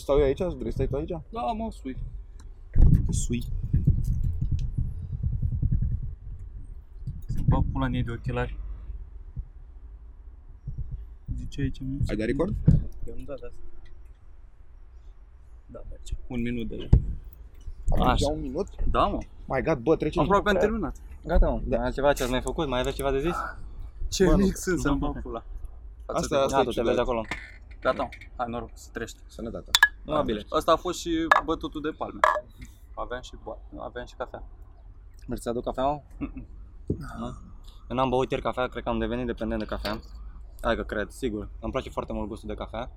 Uh, stau eu aici? Vrei să stai tu aici? Da, mă sui. Sui. Să bag pula în ei de ochelari. Zice aici, nu Ai dat record? Eu nu da, da. Da, merge. Un minut deja. Am Așa. deja un minut? Da, mă. My God, bă, trece Aproape am prea- terminat. Gata, mă. Da. Altceva ce ați mai făcut? Mai aveți ceva de zis? Ce Bă, nu. mic sunt să-mi bag pula. Față Asta- de- asta Da, e tu te ciudat. vezi acolo. Gata, mă. hai noroc, să trește. Sănătate. Amabile. Asta a fost și bătutul de palme. Aveam și boa, aveam și cafea. Mergi să aduc cafea? mă? Nu? Eu n-am băut ieri cafea, cred că am devenit dependent de cafea. Adică cred, sigur. Îmi place foarte mult gustul de cafea.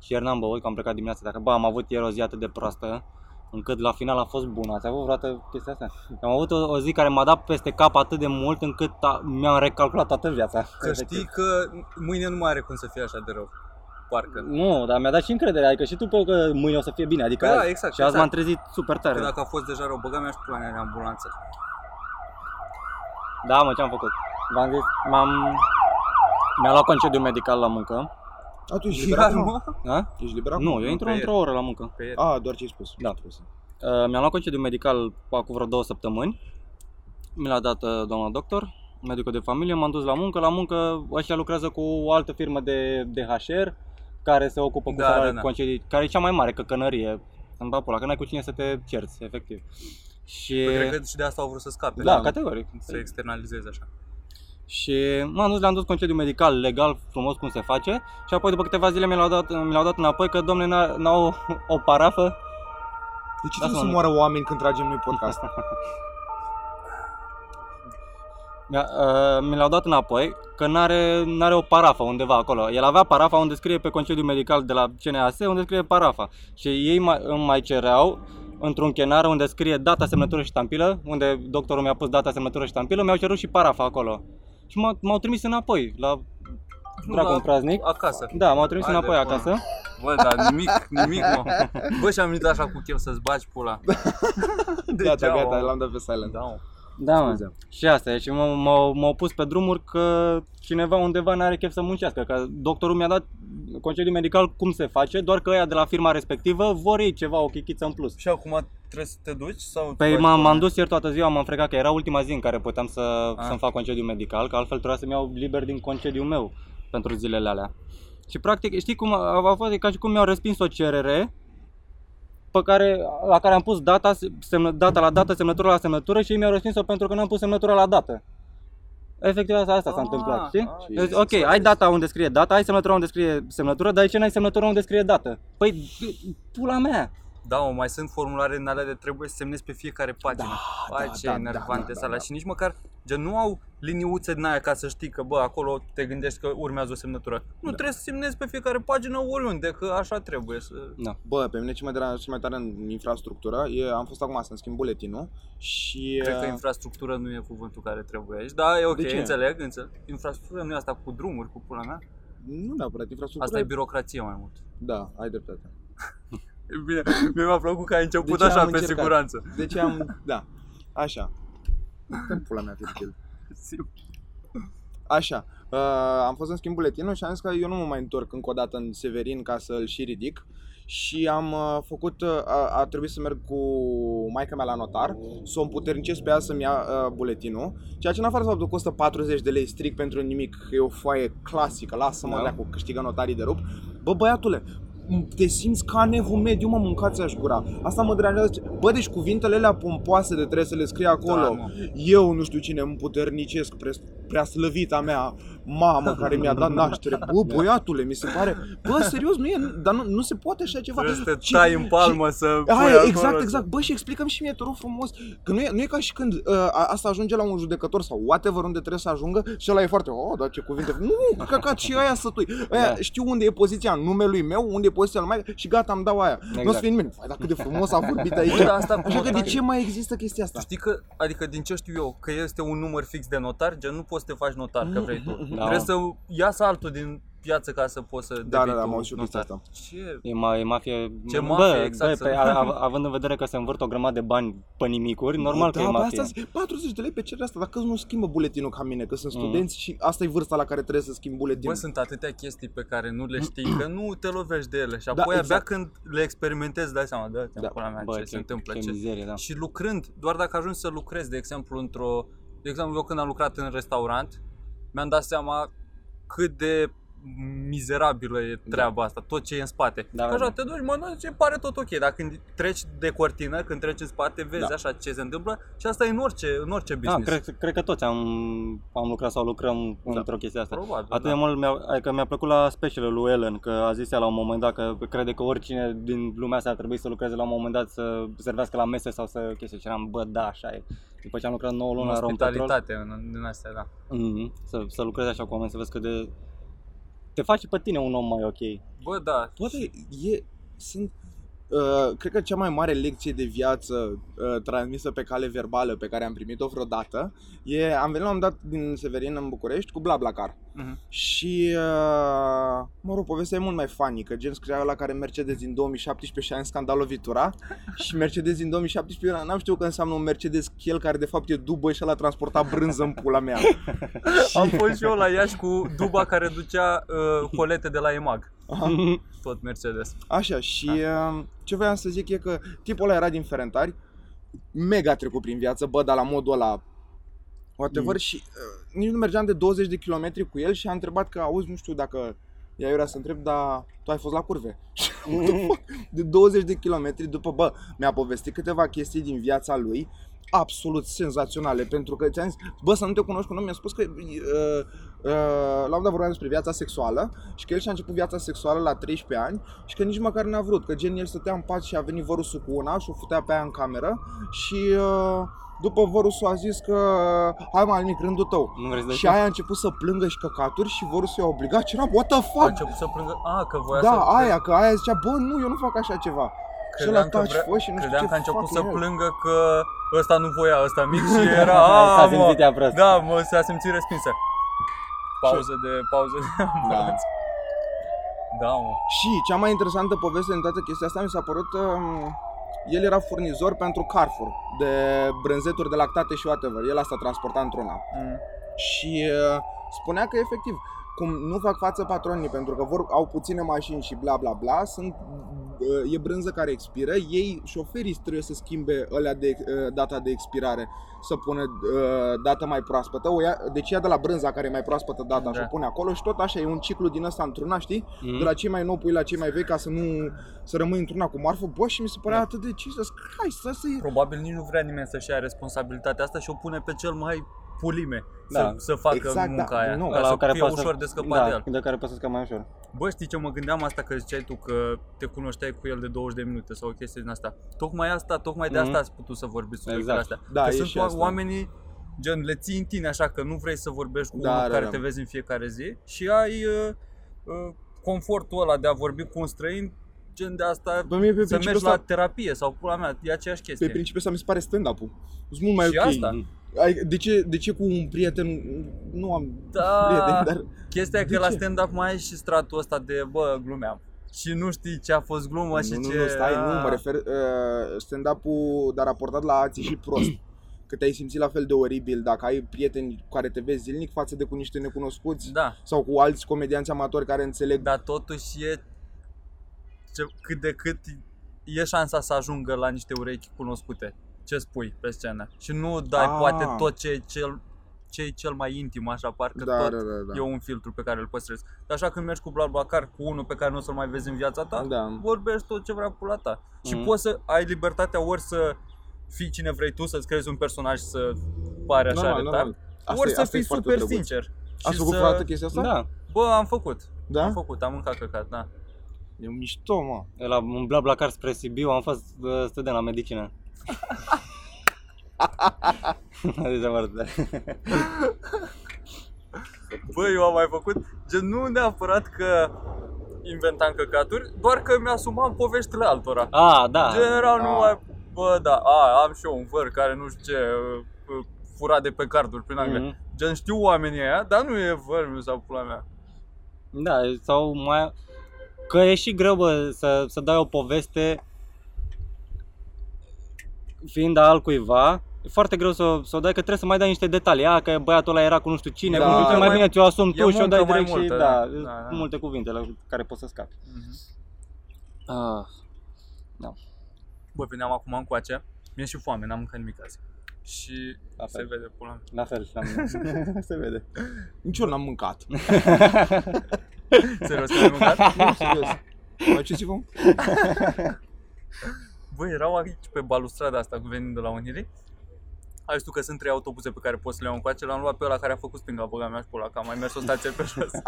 Și ieri n-am băut, că am plecat dimineața de acasă. Bă, am avut ieri o zi atât de proastă, încât la final a fost bună. Ați avut vreodată chestia asta? Am avut o, o zi care m-a dat peste cap atât de mult încât a, mi-am recalculat toată viața. Că știi că mâine nu mai are cum să fie așa de rău. Parcă. Nu, dar mi-a dat și încredere, adică și tu pe că mâine o să fie bine, adică Da, azi. exact, Și azi exact. m-am trezit super tare. Că dacă a fost deja rău, băga mi-aș pula mea în ambulanță. Da, mă, ce-am făcut? V-am zis, m-am... Mi-a luat concediu medical la muncă. A, tu ești Iar, liberat, mă? mă? Da? Ești liberat? Nu, eu intru pe într-o oră la muncă. Pe el. A, doar ce ai spus. Da. Uh, mi-am luat concediu medical acum vreo două săptămâni. Mi l-a dat uh, doamna doctor, medicul de familie, m-am dus la muncă. La muncă ăștia lucrează cu o altă firmă de, de HR care se ocupă cu Da, salariul da, da. concedii, care e cea mai mare căcănărie. Îmi bag pula, că n-ai cu cine să te cerți, efectiv. Și... Păi, cred că și de asta au vrut să scape. da, la- categoric. Să externalizeze așa. Și m-am dus, le-am dus concediu medical legal, frumos cum se face și apoi după câteva zile mi l-au dat, mi l-au dat înapoi că domnule n-a- n-au o parafă. De ce Da, trebuie să mă. moară oameni când tragem noi podcast? Mi-a, uh, mi l-au dat înapoi că n-are, n-are o parafă undeva acolo. El avea parafa unde scrie pe concediu medical de la CNAS unde scrie parafa. Și ei mai, îmi mai cereau într-un chenar unde scrie data, semnătură și ștampilă, unde doctorul mi-a pus data, semnătură și ștampilă, mi-au cerut și parafa acolo. Și m-au, m-au trimis înapoi la dracu la- un praznic. Acasă. Da, m-au trimis Haide, înapoi pula. acasă. Bă, dar nimic, nimic, mă. Bă, și-am venit așa cu chef să-ți bagi pula. Gata, Degeaba, gata, mă. l-am dat pe silent. Da, mă. Da, mă. Scuze. Și asta e. Și m- m-au, m-au pus pe drumuri că cineva undeva n-are chef să muncească. Că doctorul mi-a dat concediu medical cum se face, doar că ăia de la firma respectivă vor ei ceva, o chichiță în plus. Și acum trebuie să te duci? Sau Păi faci m-am, pula m-am mea? dus ieri toată ziua, m-am frecat că era ultima zi în care puteam să, Ah. să-mi fac concediu medical, că altfel trebuia să-mi iau liber din concediul meu pentru zilele alea. Și practic, știi cum a, a fost, e ca și cum mi-au respins o cerere pe care, la care am pus data, semnă, data la dată, semnătura la semnătură și ei mi-au respins-o pentru că n-am pus semnătura la dată. Efectiv asta, asta s-a Ah, întâmplat, știi? ah, Deci, ok, ai data unde scrie data, ai semnătura unde scrie semnătură, dar de ce n-ai semnătura unde scrie dată? Păi, pula mea! Da, mă, mai sunt formulare în alea de trebuie să semnezi pe fiecare pagină. Da, Ai da, ce da, enervante da, da, da, alea da. și nici măcar gen nu au liniuțe din aia ca să știi că bă, acolo te gândești că urmează o semnătură. Nu Da. trebuie să semnezi pe fiecare pagină oriunde, că așa trebuie să... Da. Bă, pe mine ce mă deranjează cel mai tare în infrastructură, e, am fost acum să-mi schimb buletinul și... Cred că uh, infrastructură nu e cuvântul care trebuie aici. Da, e ok, De ce? înțeleg, înțeleg. Infrastructură nu e asta cu drumuri, cu pula mea. Nu neapărat, infrastructură... Asta e birocrație mai mult. Da, ai dreptate. E bine, mie mi-a plăcut că ai început De ce așa am pe încercat? siguranță. De ce am... Da, așa. Dă-mi pula mea, Virgil. Așa, uh, am fost în schimb buletinul și am zis că eu nu mă mai întorc încă o dată în Severin ca să-l și ridic și am uh, făcut, uh, a, a trebuit să merg cu maica mea la notar, să o împuternicesc pe ea să-mi ia uh, buletinul, ceea ce în afară de faptul că costă 40 de lei strict pentru nimic, că e o foaie clasică, lasă-mă Da. da. cu câștigă notarii de rup, bă băiatule, te simți ca nevul mediu, mă, mâncați aș gura. Asta mă deranjează. Bă, deci cuvintele alea pompoase de trebuie să le scrie acolo. Da, mă. Eu nu știu cine îmi puternicesc, pre, prea slăvita mea mamă care mi-a dat naștere. Bă, băiatule, mi se pare... Bă, serios, nu e, dar nu, nu se poate așa ceva. Trebuie să te Și- tai în palmă să pui Aia, acolo exact, să- exact. Bă, și explicăm și mie, te rog frumos, că nu e, nu e ca și când uh, a- asta ajunge la un judecător sau whatever unde trebuie să ajungă și ăla e foarte, oh, da, ce cuvinte. Nu, căcat și aia să tui. Aia, Da. știu unde e poziția în numelui meu, unde e poziția lui mai și gata, am dau aia. Nu o să Exact. fie nimeni. Vai, dar cât de frumos a vorbit aici. Bă, dar asta cu Așa că de notarii- ce mai există chestia asta? Tu știi că, adică din ce știu eu, că este un număr fix de notar, gen nu poți să te faci notar că vrei tu. Da. Trebuie să iasă altul din viață ca să poți să Da, devii da, da, tu am auzit și eu notar. chestia Ce? E, ma, e mafie... Ce bă, mafie, exact, Bă, să- pe, a, a, având în vedere că se învârt o grămadă de bani pe nimicuri, normal da, că e bă, mafie. Asta, 40 de lei pe cererea asta, dacă nu schimbă buletinul ca mine, că sunt Mm. studenți și asta e vârsta la care trebuie să schimb buletinul. Bă, sunt atâtea chestii pe care nu le știi, că nu te lovești de ele și Da, apoi abia exact. când le experimentezi dai seama, da, Da. da. pula mea, Bă, ce se întâmplă, ce ce... mizerie, da. Și lucrând, doar dacă ajungi să lucrezi, de exemplu, într-o... De exemplu, eu când am lucrat în restaurant, mi-am dat seama cât de mizerabilă e treaba asta, tot ce e în spate. Da, Da, da, așa, da. te duci, mănânci și pare tot ok, dar când treci de cortină, când treci în spate, vezi Da. da. așa ce se întâmplă și asta e în orice, în orice Da, business. cred, cred că toți am, am lucrat sau lucrăm într-o chestie asta. Probabil, Atât da. de mult mi-a, adică mi-a plăcut la specialul lui Ellen, că a zis ea la un moment dat că crede că oricine din lumea asta ar trebui să lucreze la un moment dat să servească la mese sau să chestii. Și eram, bă, da, așa e. După ce am lucrat 9 luni la Rompetrol, Ospitalitate în, în astea, da. mm să, să lucrezi așa cu oameni, să vezi că de... Te face pe tine un om mai ok. Bă, da, Poate e, sunt, uh, cred că cea mai mare lecție de viață uh, transmisă pe cale verbală pe care am primit-o vreodată e, am venit la un dat din Severin în București cu BlaBlaCar. Mhm. Și, uh, mă rog, povestea e mult mai funny, că gen scria la care Mercedes din 2017 și a în scandal lovitura și Mercedes din 2017, eu n-am știut că înseamnă un Mercedes Kiel care de fapt e dubă și ăla transporta brânză în pula mea. Am fost și eu la Iași cu duba care ducea uh, colete de la EMAG. Aha. Tot Mercedes. Așa, și uh, ce voiam să zic e că tipul ăla era din Ferentari, mega trecut prin viață, bă, dar la modul ăla whatever Mm. și uh, nici nu mergeam de 20 de kilometri cu el și a întrebat că, auzi, nu știu dacă ea era să întreb, dar tu ai fost la curve. What the fuck? de 20 de kilometri după, bă, mi-a povestit câteva chestii din viața lui absolut senzaționale, pentru că ți-am zis, bă, să nu te cunoști cu un om, mi-a spus că uh, uh, la un dat vorbeam despre viața sexuală și că el și-a început viața sexuală la 13 ani și că nici măcar n-a vrut, că gen el stătea în pat și a venit vărusul cu una și o futea pe aia în cameră și uh, după vărusul a zis că hai mai mic, rândul tău. Nu vreți să dai Și aia a început să plângă și căcaturi și vărusul i-a obligat și eram, what the A fuck? început să plângă, a, că voia Da, să... aia, că aia zicea, bă, nu, eu nu fac așa ceva. Și ăla Credeam că, taci vrea, fost și nu știu credeam ce că a început fucking să hell. plângă că ăsta nu voia, ăsta mic și era, S-a a, simțit mă, ea prost. da, mă, s-a simțit respinsă. Pauză de, pauză de ambulanță. Da, mă. Și cea mai interesantă poveste din toată chestia asta mi s-a părut um, el era furnizor pentru Carrefour de brânzeturi de lactate și whatever. El asta transporta într-una. Mm. Și uh, spunea că efectiv cum nu fac față patronii pentru că vor, au puține mașini și bla bla bla, sunt, uh, e brânză care expiră, ei, șoferii trebuie să schimbe alea de, uh, data de expirare, să pună uh, data mai proaspătă, o ia, deci ia de la brânza care e mai proaspătă data Da. și o pune acolo și tot așa, e un ciclu din ăsta într-una, știi? Mhm. De la cei mai nou pui la cei mai vechi ca să nu să rămâi într-una cu marfă, bă, și mi se părea Da. atât de Jesus Christ, asta e... Probabil nici nu vrea nimeni să-și ia responsabilitatea asta și o pune pe cel mai pulime Da. să, să facă Exact, munca da. aia, Nu, ca Ăla să care fie poate să- ușor de scăpat da, de el. de care poți să scapi mai ușor. Bă, știi ce mă gândeam asta că ziceai tu că te cunoșteai cu el de 20 de minute sau o chestie din asta. Tocmai asta, tocmai de asta Mhm. ați putut să vorbiți subiectele Exact. astea. Da, că e sunt și oa- asta. oamenii gen le ții în tine așa că nu vrei să vorbești cu Da, unul da, care da. te vezi în fiecare zi și ai uh, uh, confortul ăla de a vorbi cu un străin gen de asta Bă, mie pe să principiul mergi ăsta, la terapie sau pula mea, e aceeași chestie. pe principiul ăsta mi se pare stand-up-ul. Sunt mult mai Și ok. asta. Mhm. Ai, de, ce, de ce cu un prieten nu am Da. prieteni, dar Chestia e De că la ce? stand-up mai ai și stratul ăsta de, bă, glumeam. Și nu știi ce a fost glumă și nu, nu, ce... nu, stai, nu, Ah. mă refer uh, stand-up-ul, dar raportat la alții și prost. Că te-ai simțit la fel de oribil dacă ai prieteni cu care te vezi zilnic față de cu niște necunoscuți Da, sau cu alți comedianți amatori care înțeleg dar totuși e ce, cât de cât e șansa să ajungă la niște urechi cunoscute. Ce spui pe scenă. Și nu dai Ah. poate tot ce e cel, ce e cel mai intim, așa, parcă da, tot da, da, da. e un filtru pe care îl păstrezi. Dar așa când mergi cu BlaBlaCar cu unul pe care nu o să-l mai vezi în viața ta, Da. vorbești tot ce vrea pula ta. Și Mhm. poți să ai libertatea ori să fii cine vrei tu, să-ți creezi un personaj să pare așa Normal, retard, normal. Asta ori e- să asta e fii foarte super drăguț. sincer. Ați Și făcut să... vreodată chestia asta? Da, Bă, am făcut. Da? Am făcut, am mâncat căcat, da. E mișto, mă. la un BlaBlaCar spre Sibiu am fost uh, student la medicină. Deci am arătat. Bă, eu am mai făcut, gen nu neapărat că inventam căcaturi, doar că mi-asumam poveștile altora. Ah, da. Gen erau Ah. numai, bă, da, a, am și eu un văr care nu știu ce, uh, uh, fura de pe carduri prin Anglia. Mhm. Gen știu oamenii aia, dar nu e văr meu sau pula mea. Da, sau mai... Că e și greu, bă, să, să dai o poveste fiind a altcuiva, e foarte greu să, să o dai, că trebuie să mai dai niște detalii. A, că băiatul ăla era cu nu știu cine, Da. cu nu știu ce, mai Mai- bine ți-o asumi e tu și o dai muncă mai direct și multă, da, da. da, Da, da. multe cuvinte la care poți să scapi. Ah, Bă, veneam acum încoace, mi-e și foame, n-am mâncat nimic azi. Și La se fel. vede pula mea. la fel, la mine. se vede. Nici eu n-am mâncat. Serios, că ai mâncat? Nu, serios. Mai ce ți Bă, erau aici pe balustrada asta cu venind de la Unirii. Ai știu că sunt trei autobuze pe care poți să le iau încoace, l-am luat pe ăla care a făcut stânga, băga mea și pe ăla, că am mai mers o stație pe jos.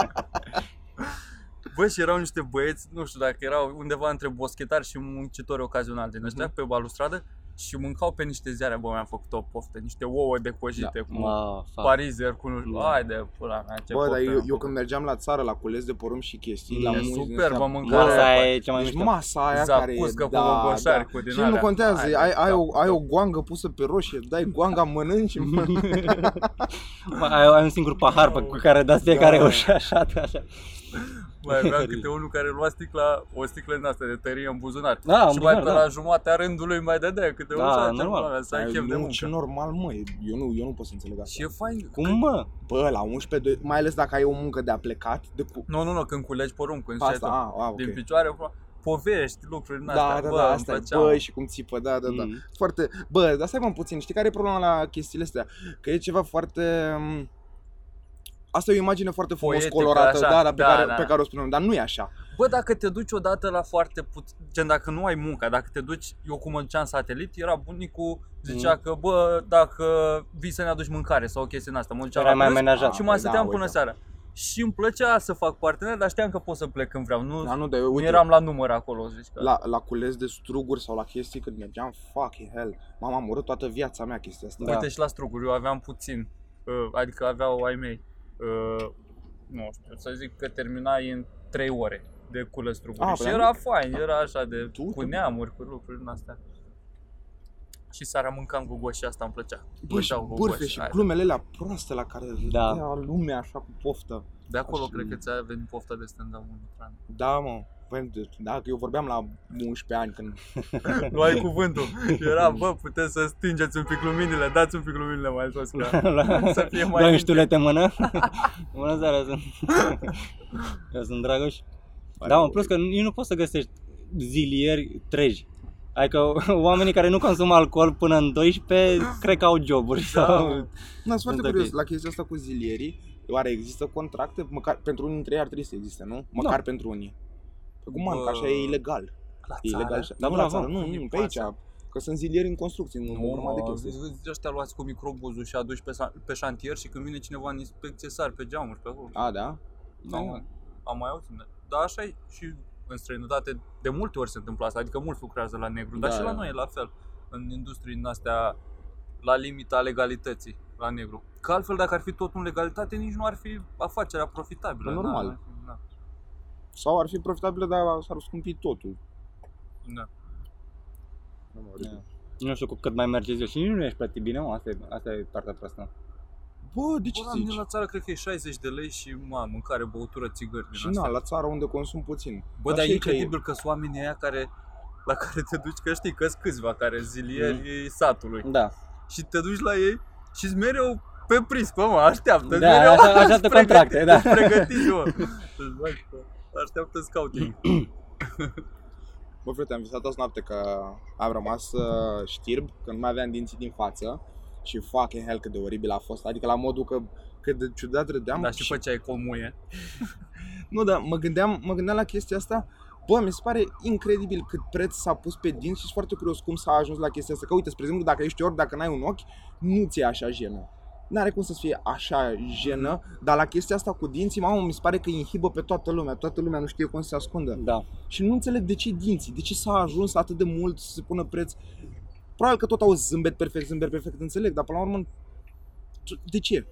Bă, și erau niște băieți, nu știu dacă erau undeva între boschetari și muncitori ocazionali din ăștia, pe balustradă și mâncau pe niște ziare, bă, mi-am făcut o poftă, niște ouă decojite cu Ma, fa. parizer, cu nu știu, Da. hai de pula mea, ce Bă, poftă dar eu, mi-am eu făcut. când mergeam la țară, la cules de porumb și chestii, la E muzici, din superbă astea, mâncare. Masa e cea mai Deci mișto. masa aia care e, Zacuscă cu da, boboșari, da. cu din Și nu alea. contează, Hai de ai, ai, o, cap. ai o goangă pusă pe roșie, dai goanga, mănânci și mănânci. Ma, ai, ai un singur pahar pe cu care dați fiecare Da. o și așa, așa. Mai avea câte unul care lua sticla, o sticlă din asta de tărie în buzunar. Da, în și mai buzunar, pe da. la jumatea rândului mai dădea câte Da, unul și normal. normal. să ai Ai, chef de nu, muncă. ce normal, mă, eu nu, eu nu pot să înțeleg asta. Și e fain. Cum, mă? Bă, la 11, doi- mai ales dacă ai o muncă de a plecat, de cu... Nu, nu, nu, când culegi porumb, când știi Asta, tu, a, a, ok. din picioare, bă, povești, lucruri din Da, astea. da, bă, da, îmi asta e, plăceau. băi, și cum țipă, da, da, da. Mm. Foarte, bă, dar stai mă puțin, știi care e problema la chestiile astea? Că e ceva foarte... m, Asta e o imagine foarte frumos Poetică, colorată, așa, da, da, pe, da, care, da. pe care o spunem, dar nu e așa. Bă, dacă te duci odată la foarte puțin, gen dacă nu ai muncă, dacă te duci, eu cum mă duceam în satelit, era bunicul, zicea Mm. că, bă, dacă vii să ne aduci mâncare sau o chestie în asta, mă duceam Erai la mai prânz amenajat. și mai Ah, stăteam da, până uite. seara. Și îmi plăcea să fac partener, dar știam că pot să plec când vreau. Nu, Da, nu, dar eu, nu uite, eram la număr acolo, zici că... la, la cules de struguri sau la chestii când mergeam, fucking hell, mama am urât toată viața mea chestia asta. Da. Uite și la struguri, eu aveam puțin, uh, adică aveau ai mei, uh, nu știu, să zic că terminai în 3 ore de cules struguri. Ah, și păi era fain, era așa de Tu, cu tu. neamuri, cu lucruri din astea. Și seara mâncam gogoși și asta îmi plăcea. Bă, și Plăceau gogoși, bârfe și hai, glumele alea proaste la care Da. dea lumea așa cu poftă. De acolo Așa. cred că ți-a venit pofta de stand-up în Mitran. Da, mă. Păi, Dacă eu vorbeam la 11 ani când... Luai cuvântul. Era, bă, puteți să stingeți un pic luminile, dați un pic luminile mai jos, ca să fie mai Dau intim. niște ulete în mână. Bună seara, sunt... Eu sunt Dragoș. Da, în plus că nici nu poți să găsești zilieri treji. Adică oamenii care nu consumă alcool până în 12, cred că au joburi. Da. Sau... Nu, sunt foarte Sunt curios ok. la chestia asta cu zilierii. Oare există contracte? Măcar pentru unii dintre ei ar trebui să existe, nu? Măcar pentru unii. Păi cum, man, că așa e ilegal. La E ilegal. și- Da, nu bravo. la țară, nu, Când nu, e pe aici. pasă. Că sunt zilieri în construcții, în Nu, o grămadă de mă, chestii. vezi, vezi, ăștia luați cu microbuzul și aduci pe, sa- pe șantier și când vine cineva în inspecție sar pe geamuri pe acolo. A, da? Da, mă, am mai auzit. Dar așa e și în străinătate de multe ori se întâmplă asta, adică mulți lucrează la negru, dar Da, și la da. noi e la fel, în industrii din astea la limita legalității la negru. Că altfel dacă ar fi tot în legalitate, nici nu ar fi afacerea profitabilă. Păi, normal. Da, ar fi- da, Sau ar fi profitabilă, dar s-ar scumpi totul. da. Da. Nu știu cu cât mai merge ziua și nici nu ești plătit bine, mă, asta e, asta e partea proastă. Bă, de ce Bă, la mine zici? la țară cred că e 60 de lei și ma, mâncare, băutură, țigări din Și astea. na, la țară unde consum puțin. Bă, dar și e aici incredibil că sunt oamenii aia care la care te duci, că știi că sunt câțiva care zilieri mm. satului. Da. Și te duci la ei și mereu pe prispă, mă, așteaptă. Da, mereu așa- așa îți te pregăti- contracte, da. Îți pregătiți, mă. Deci, băi, Așteaptă scouting. Bă, frate, am visat azi noapte că am rămas uh, știrb, că nu mai aveam dinții din față și fucking hell cât de oribil a fost. Adică la modul că cât de ciudat râdeam. Dar și făceai comuie. Nu, dar mă gândeam, mă gândeam la chestia asta. Bă, mi se pare incredibil cât preț s-a pus pe dinți și sunt foarte curios cum s-a ajuns la chestia asta. Că uite, spre exemplu, dacă ești ori, dacă n-ai un ochi, nu ți-e așa jenă. N-are cum să fie așa jenă, dar la chestia asta cu dinții, mamă, mi se pare că inhibă pe toată lumea. Toată lumea nu știe cum să se ascundă. Da. Și nu înțeleg de ce dinții, de ce s-a ajuns atât de mult să se pună preț. Probabil că tot au zâmbet perfect, zâmbet perfect, înțeleg, dar până la urmă, de ce?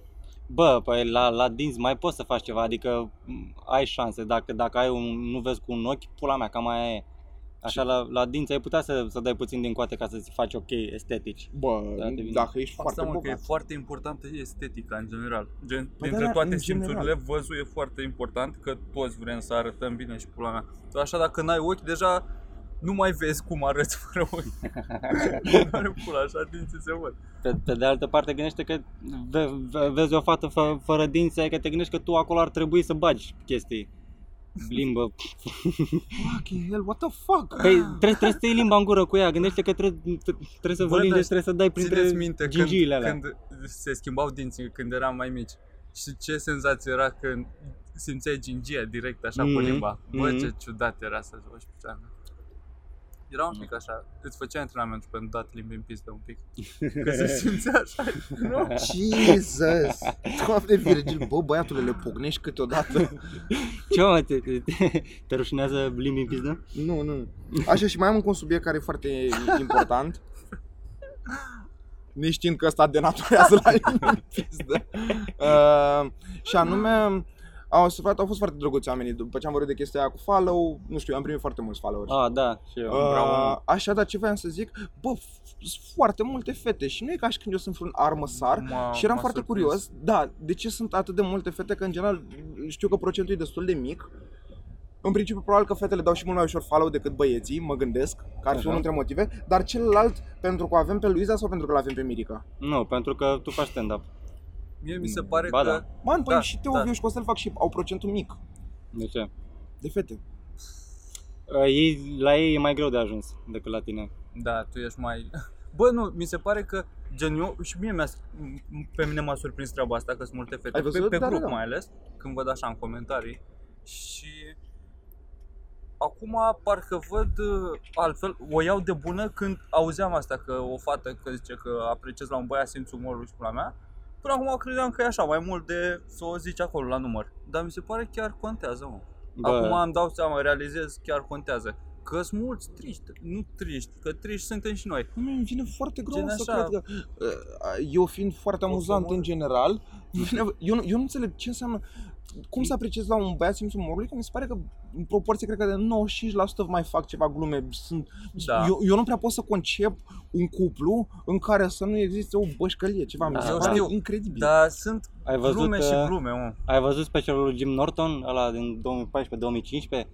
Bă, păi la, la dinți mai poți să faci ceva, adică m, ai șanse, dacă, dacă ai un, nu vezi cu un ochi, pula mea, cam aia e. Așa la, la dinți ai putea să, să dai puțin din coate ca să-ți faci ok estetici. Bă, Da, te vine. dacă ești foarte Asta mă, că bogat. e foarte importantă estetica în general. Gen, Păi dintre da, toate în simțurile, general. văzul e foarte important, că toți vrem să arătăm bine și pula mea. Așa dacă n-ai ochi, deja nu mai vezi cum arăți fără ochi. nu are pula, așa dinții se văd. Pe, pe de altă parte gândește că ve, ve, vezi o fată fă, fără dinți, adică te gândești că tu acolo ar trebui să bagi chestii. Limbă. Fucking hell, what the fuck? Păi trebuie, trebuie să iei limba în gură cu ea. Gândește că trebuie, trebuie să Bă, vă lingești, dar trebuie să dai printre Țineți minte gingiile când, alea. când se schimbau dinții când eram mai mici. Și ce senzație era când simțeai gingia direct așa Mhm, pe limba. Bă, mhm. ce ciudat era să joci pe cea mea. Era un pic așa, îți făcea antrenamentul pentru dat limbi în pistă un pic. Că se simțea așa, nu? Jesus! Doamne Virgil, bă, băiatule, le pognești câteodată. Ce mă, te, te, te, te rușinează limbi în pizdă? Nu, nu. Așa și mai am încă un subiect care e foarte important. Neștiind că ăsta denaturează la în pizdă. Uh, și anume, au, fost, au fost foarte drăguți oamenii. După ce am vorbit de chestia aia cu follow, nu știu, am primit foarte mulți followers. Ah, da, și eu. Uh, bravo. așa, dar ce voiam să zic, bă, f- sunt foarte multe fete și nu e ca și când eu sunt un armăsar M-a- și eram m-a foarte surprins. curios, da, de ce sunt atât de multe fete, că în general știu că procentul e destul de mic. În principiu, probabil că fetele dau și mult mai ușor follow decât băieții, mă gândesc, că ar fi Așa. unul dintre motive, dar celălalt, pentru că o avem pe Luiza sau pentru că l-avem pe Mirica? Nu, pentru că tu faci stand-up. Mie mi se pare Ba că... da. Man, păi Da, și Teo, da. eu și Costel fac și au procentul mic De ce? de fete. Uh, ei, la ei e mai greu de ajuns decât la tine. Da, tu ești mai... Bă, nu, mi se pare că gen eu, și mie mi-a, pe mine m-a surprins treaba asta, că sunt multe fete, Ai pe, văzut? pe Da, grup da, da. mai ales, când văd așa în comentarii și acum parcă văd uh, altfel, o iau de bună când auzeam asta că o fată că zice că apreciez la un băiat simțul umorului și pula mea, până acum credeam că e așa, mai mult de să o zici acolo la număr, dar mi se pare chiar contează, mă. Bă, Acum îmi dau seama, realizez, chiar contează. Că sunt mulți triști, nu triști, că triști suntem și noi. Nu, mi vine foarte greu Gen să așa. cred că... uh, Eu fiind foarte O amuzant să în general, vine, eu, nu- eu nu înțeleg ce înseamnă... Cum să apreciez la un băiat simțul umorului? Că mi se pare că în proporție, cred că de 95% mai fac ceva glume. Sunt, Da. eu, eu nu prea pot să concep un cuplu în care să nu existe o bășcălie, ceva. Mi Da, se eu pare știu. incredibil. Dar sunt ai văzut, glume și uh, glume, mă. Ai văzut specialul lui Jim Norton, ăla din 2014-2015?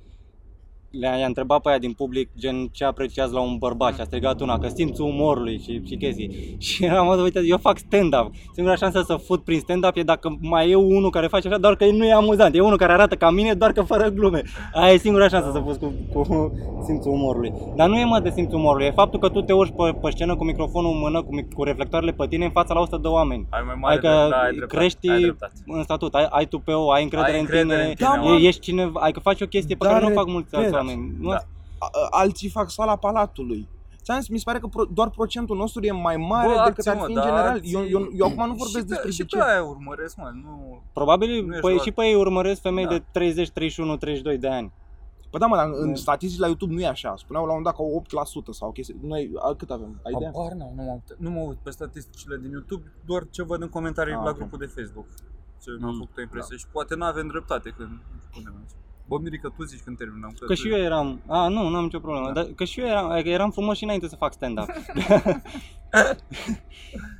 Le-a i-a întrebat pe aia din public gen ce apreciați la un bărbat și a strigat una că simțul umorului și, și chestii. Și eram mă, uite, eu fac stand-up. Singura șansă să fut prin stand-up e dacă mai e unul care face așa, doar că nu e amuzant. E unul care arată ca mine, doar că fără glume. Aia e singura șansă să fuți cu, cu simțul umorului. Dar nu e mă de simțul umorului, e faptul că tu te urci pe, pe scenă cu microfonul în mână, cu, mic- cu reflectoarele pe tine în fața la 100 de oameni. Ai mai mare Adică de, da, ai dreptate, crești ai dreptate. în statut, ai, ai tupeu, ai încredere, Ai în încredere tine, în tine, Da, mă. mă. e- ești cine, ai că faci o chestie pe Dar care nu o fac repet, mulți alți oameni. Nu? da. A- a- Alții fac sala palatului. Ți-am zis, mi se pare că pro, doar procentul nostru e mai mare Bă, decât ar acții, fi mă, în dar general. alții- Eu, eu, eu acum nu vorbesc și pe, despre și de pe ce. aia urmăresc, mă, nu... Probabil, Nu ești păi doar- și pe ei urmăresc femei Da. de 30, 31, 32 de ani. Păi da, mă, dar în Da. statistici la YouTube nu e așa. Spuneau la un dat că au 8% sau chestii. Noi, a, cât avem? Ai idee? Habar n-am, nu mă, uit, nu mă uit pe statisticile din YouTube, doar ce văd în comentarii Ah, la ok. grupul de Facebook. Ce mi-a Mm. făcut o impresie și poate nu avem dreptate când spunem aici. Bă, Mirica, tu zici când terminăm. Că și eu eram, a, nu, nu am nicio problemă, Da. dar că și eu eram, adică eram frumos și înainte să fac stand-up.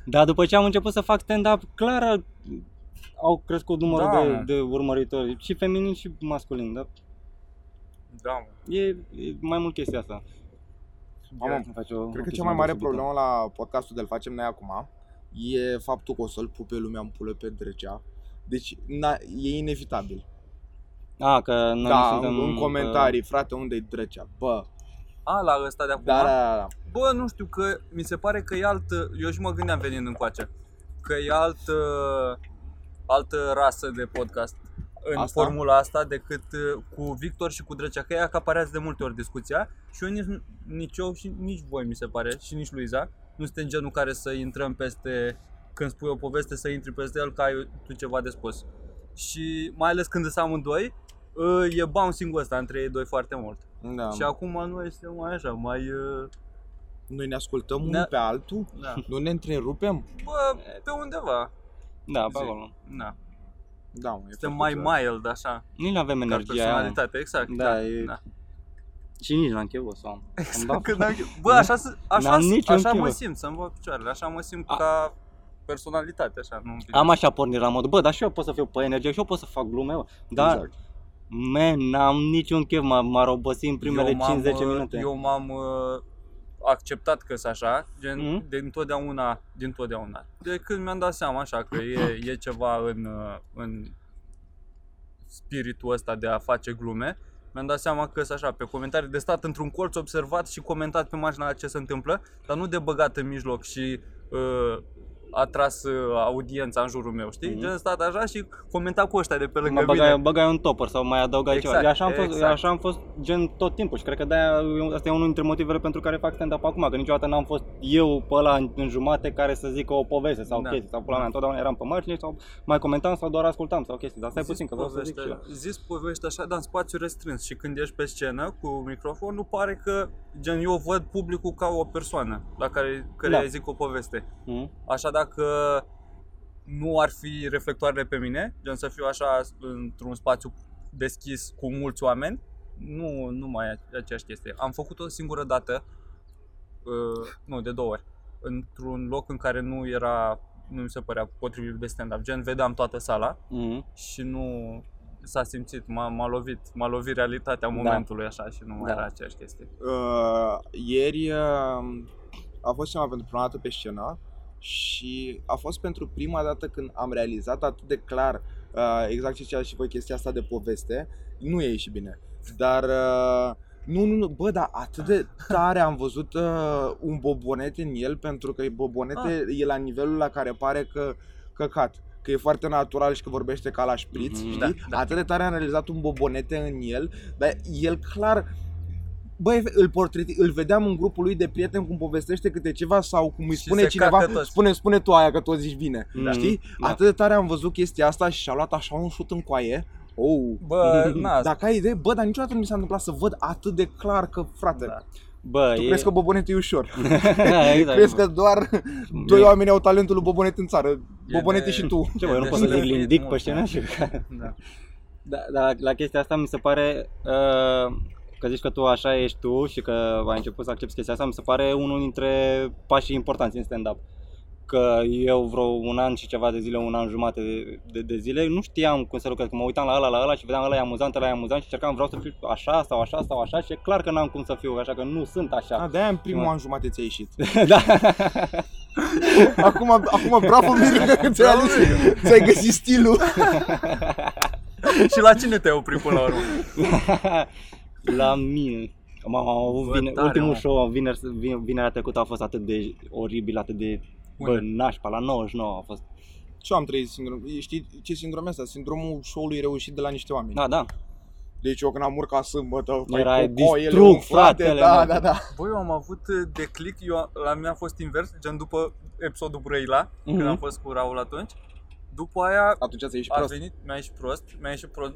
Dar după ce am început să fac stand-up, clar au crescut numărul Da, de, mă. de urmăritori, și feminin și masculin, dar Da, mă. e, e mai mult chestia asta. Mamă, Îmi face o- o Cred că chestie cea mai mare deosebită. problemă la podcastul de-l facem noi acum e faptul că o să-l pupe lumea în pulă pe Drecea. Deci na, e inevitabil. A, că noi da, nu suntem... în comentarii, frate, unde e Drecea? Bă, A, la ăsta de acum? da, da, da, da. Bă, nu știu, că mi se pare că e altă, eu și mă gândeam venind încoace, că e altă, altă rasă de podcast în Asta? asta? formula asta decât uh, cu Victor și cu Drăcea, că ei acaparează de multe ori discuția și eu nici, nici eu și nici voi mi se pare și nici Luiza nu suntem genul care să intrăm peste, când spui o poveste să intri peste el că ai tu ceva de spus. Și mai ales când sunt amândoi, uh, e bouncing-ul ăsta între ei doi foarte mult. da. Și acum noi suntem mai așa, mai... uh, Noi ne ascultăm Ne- unul pe altul? Da. Nu ne întrerupem? Bă, pe undeva. Da, pe Zi. acolo. Da. Da, mă, e Suntem foarte mai ciudat. mild, așa. Nu avem Ca energia aia. mă. personalitate, exact. Da, e- da. Și nici n-am chef, bă, să am. Am dat- Când am... Bă, așa, s- așa, N-am niciun așa chef, mă bă. simt, să-mi bag picioarele, așa mă simt A- ca personalitate, așa, nu Am așa pornit la modul, bă, dar și eu pot să fiu pe energie și eu pot să fac glume, bă. Dar, Exact. Man, n-am niciun chef, m-a- m-ar obosi în primele Eu m-am, 5-10 uh, minute. Eu m-am uh, acceptat că sunt așa, gen Mhm. de întotdeauna, din întotdeauna. De când mi-am dat seama așa că e, e ceva în, uh, în spiritul ăsta de a face glume, mi-am dat seama că sunt așa, pe comentarii de stat într-un colț observat și comentat pe marginea la ce se întâmplă, dar nu de băgat în mijloc și uh, atras uh, audiența în jurul meu, știi? Mhm. Gen stat așa și comenta cu ăștia de pe lângă Mă mine. băgai, băgai un topper sau mai adăugai Exact, ceva. Eu așa am, fost, exact. eu așa am fost gen tot timpul și cred că de-aia eu- asta e unul dintre motivele pentru care fac stand-up acum, că niciodată n-am fost eu pe ăla în, în jumate care să zică o poveste sau Da. chestii sau pula mea, întotdeauna eram pe margine sau mai comentam sau doar ascultam sau chestii, dar stai puțin că vreau să zic și eu. Zis povești așa, dar în spațiu restrâns și când ești pe scenă cu microfonul, pare că gen eu văd publicul ca o persoană la care, care Da. zic o poveste. Mhm. Așa dacă nu ar fi reflectoarele pe mine, gen să fiu așa într-un spațiu deschis cu mulți oameni, nu, nu mai e aceeași chestie. Am făcut o singură dată, uh, nu, de două ori, într-un loc în care nu era, nu mi se părea potrivit de stand-up, gen vedeam toată sala, Mhm. și nu s-a simțit, m-a, m-a lovit, m-a lovit realitatea momentului așa și nu mai Da. era aceeași chestie. Uh, ieri uh, a fost ceva pentru prima dată pe scenă și a fost pentru prima dată când am realizat atât de clar uh, exact ce ceea și voi chestia asta de poveste. Nu e ieșit bine, dar uh, nu, nu, nu, bă, dar atât de tare am văzut uh, un bobonet în el pentru că bobonete e la nivelul la care pare că căcat că e foarte natural și că vorbește ca la șpriț, Mhm. știi? Da, da. Atât de tare am realizat un bobonete în el, dar el clar Băi, îl, portreti, îl vedeam în grupul lui de prieteni cum povestește câte ceva sau cum îi Și spune se cineva, cacă toți. spune, spune tu aia că tot zici bine, Da. știi? Da. Atât de tare am văzut chestia asta și și-a luat așa un șut în coaie. Oh. Bă, na, Dacă ai idee, bă, dar niciodată nu mi s-a întâmplat să văd atât de clar că, frate, Da. Bă, tu e... crezi că Bobonet e ușor. da, exact. crezi că doar doi oameni au talentul lui Bobonet în țară. Bobonet de- și tu. Ce bă, eu nu E pot să destul zic de lindic mult, pe scenă da. și... da. Da, da, la chestia asta mi se pare uh, că zici că tu așa ești tu și că ai început să accepti chestia asta, mi se pare unul dintre pașii importanți în stand-up. Că eu vreo un an și ceva de zile, un an jumate de, de, de zile, nu știam cum să lucrez, că mă uitam la ăla, la ăla și vedeam ăla e amuzant, ăla e amuzant și încercam vreau să fiu așa sau așa sau așa și e clar că n-am cum să fiu, așa că nu sunt așa. Da, de-aia în primul Da. an jumate ți-a ieșit. da. Acum, acum bravo Mirica că ți-ai ales, ți-ai găsit stilul. și la cine te-ai oprit până la urmă? La mine. Am, am avut Bă, vine, tare, ultimul mă. show, vineri, vin- vinerea trecută a fost atât de oribil, atât de bă, Unde? nașpa, la 99 a fost. Și eu am trăit sindrom. Știi ce sindrom e asta? Sindromul show-ului reușit de la niște oameni. Da, da. Deci eu când am urcat sâmbătă, Erai fai cocoile, distrug, umflate, fratele da, meu. da, da. Băi, eu am avut uh, declic, eu, la mine a fost invers, gen după episodul Brăila, când Mhm. am fost cu Raul atunci. După aia Atunci ți-a ieșit a prost. venit, mi-a ieșit prost, mi-a ieșit prost.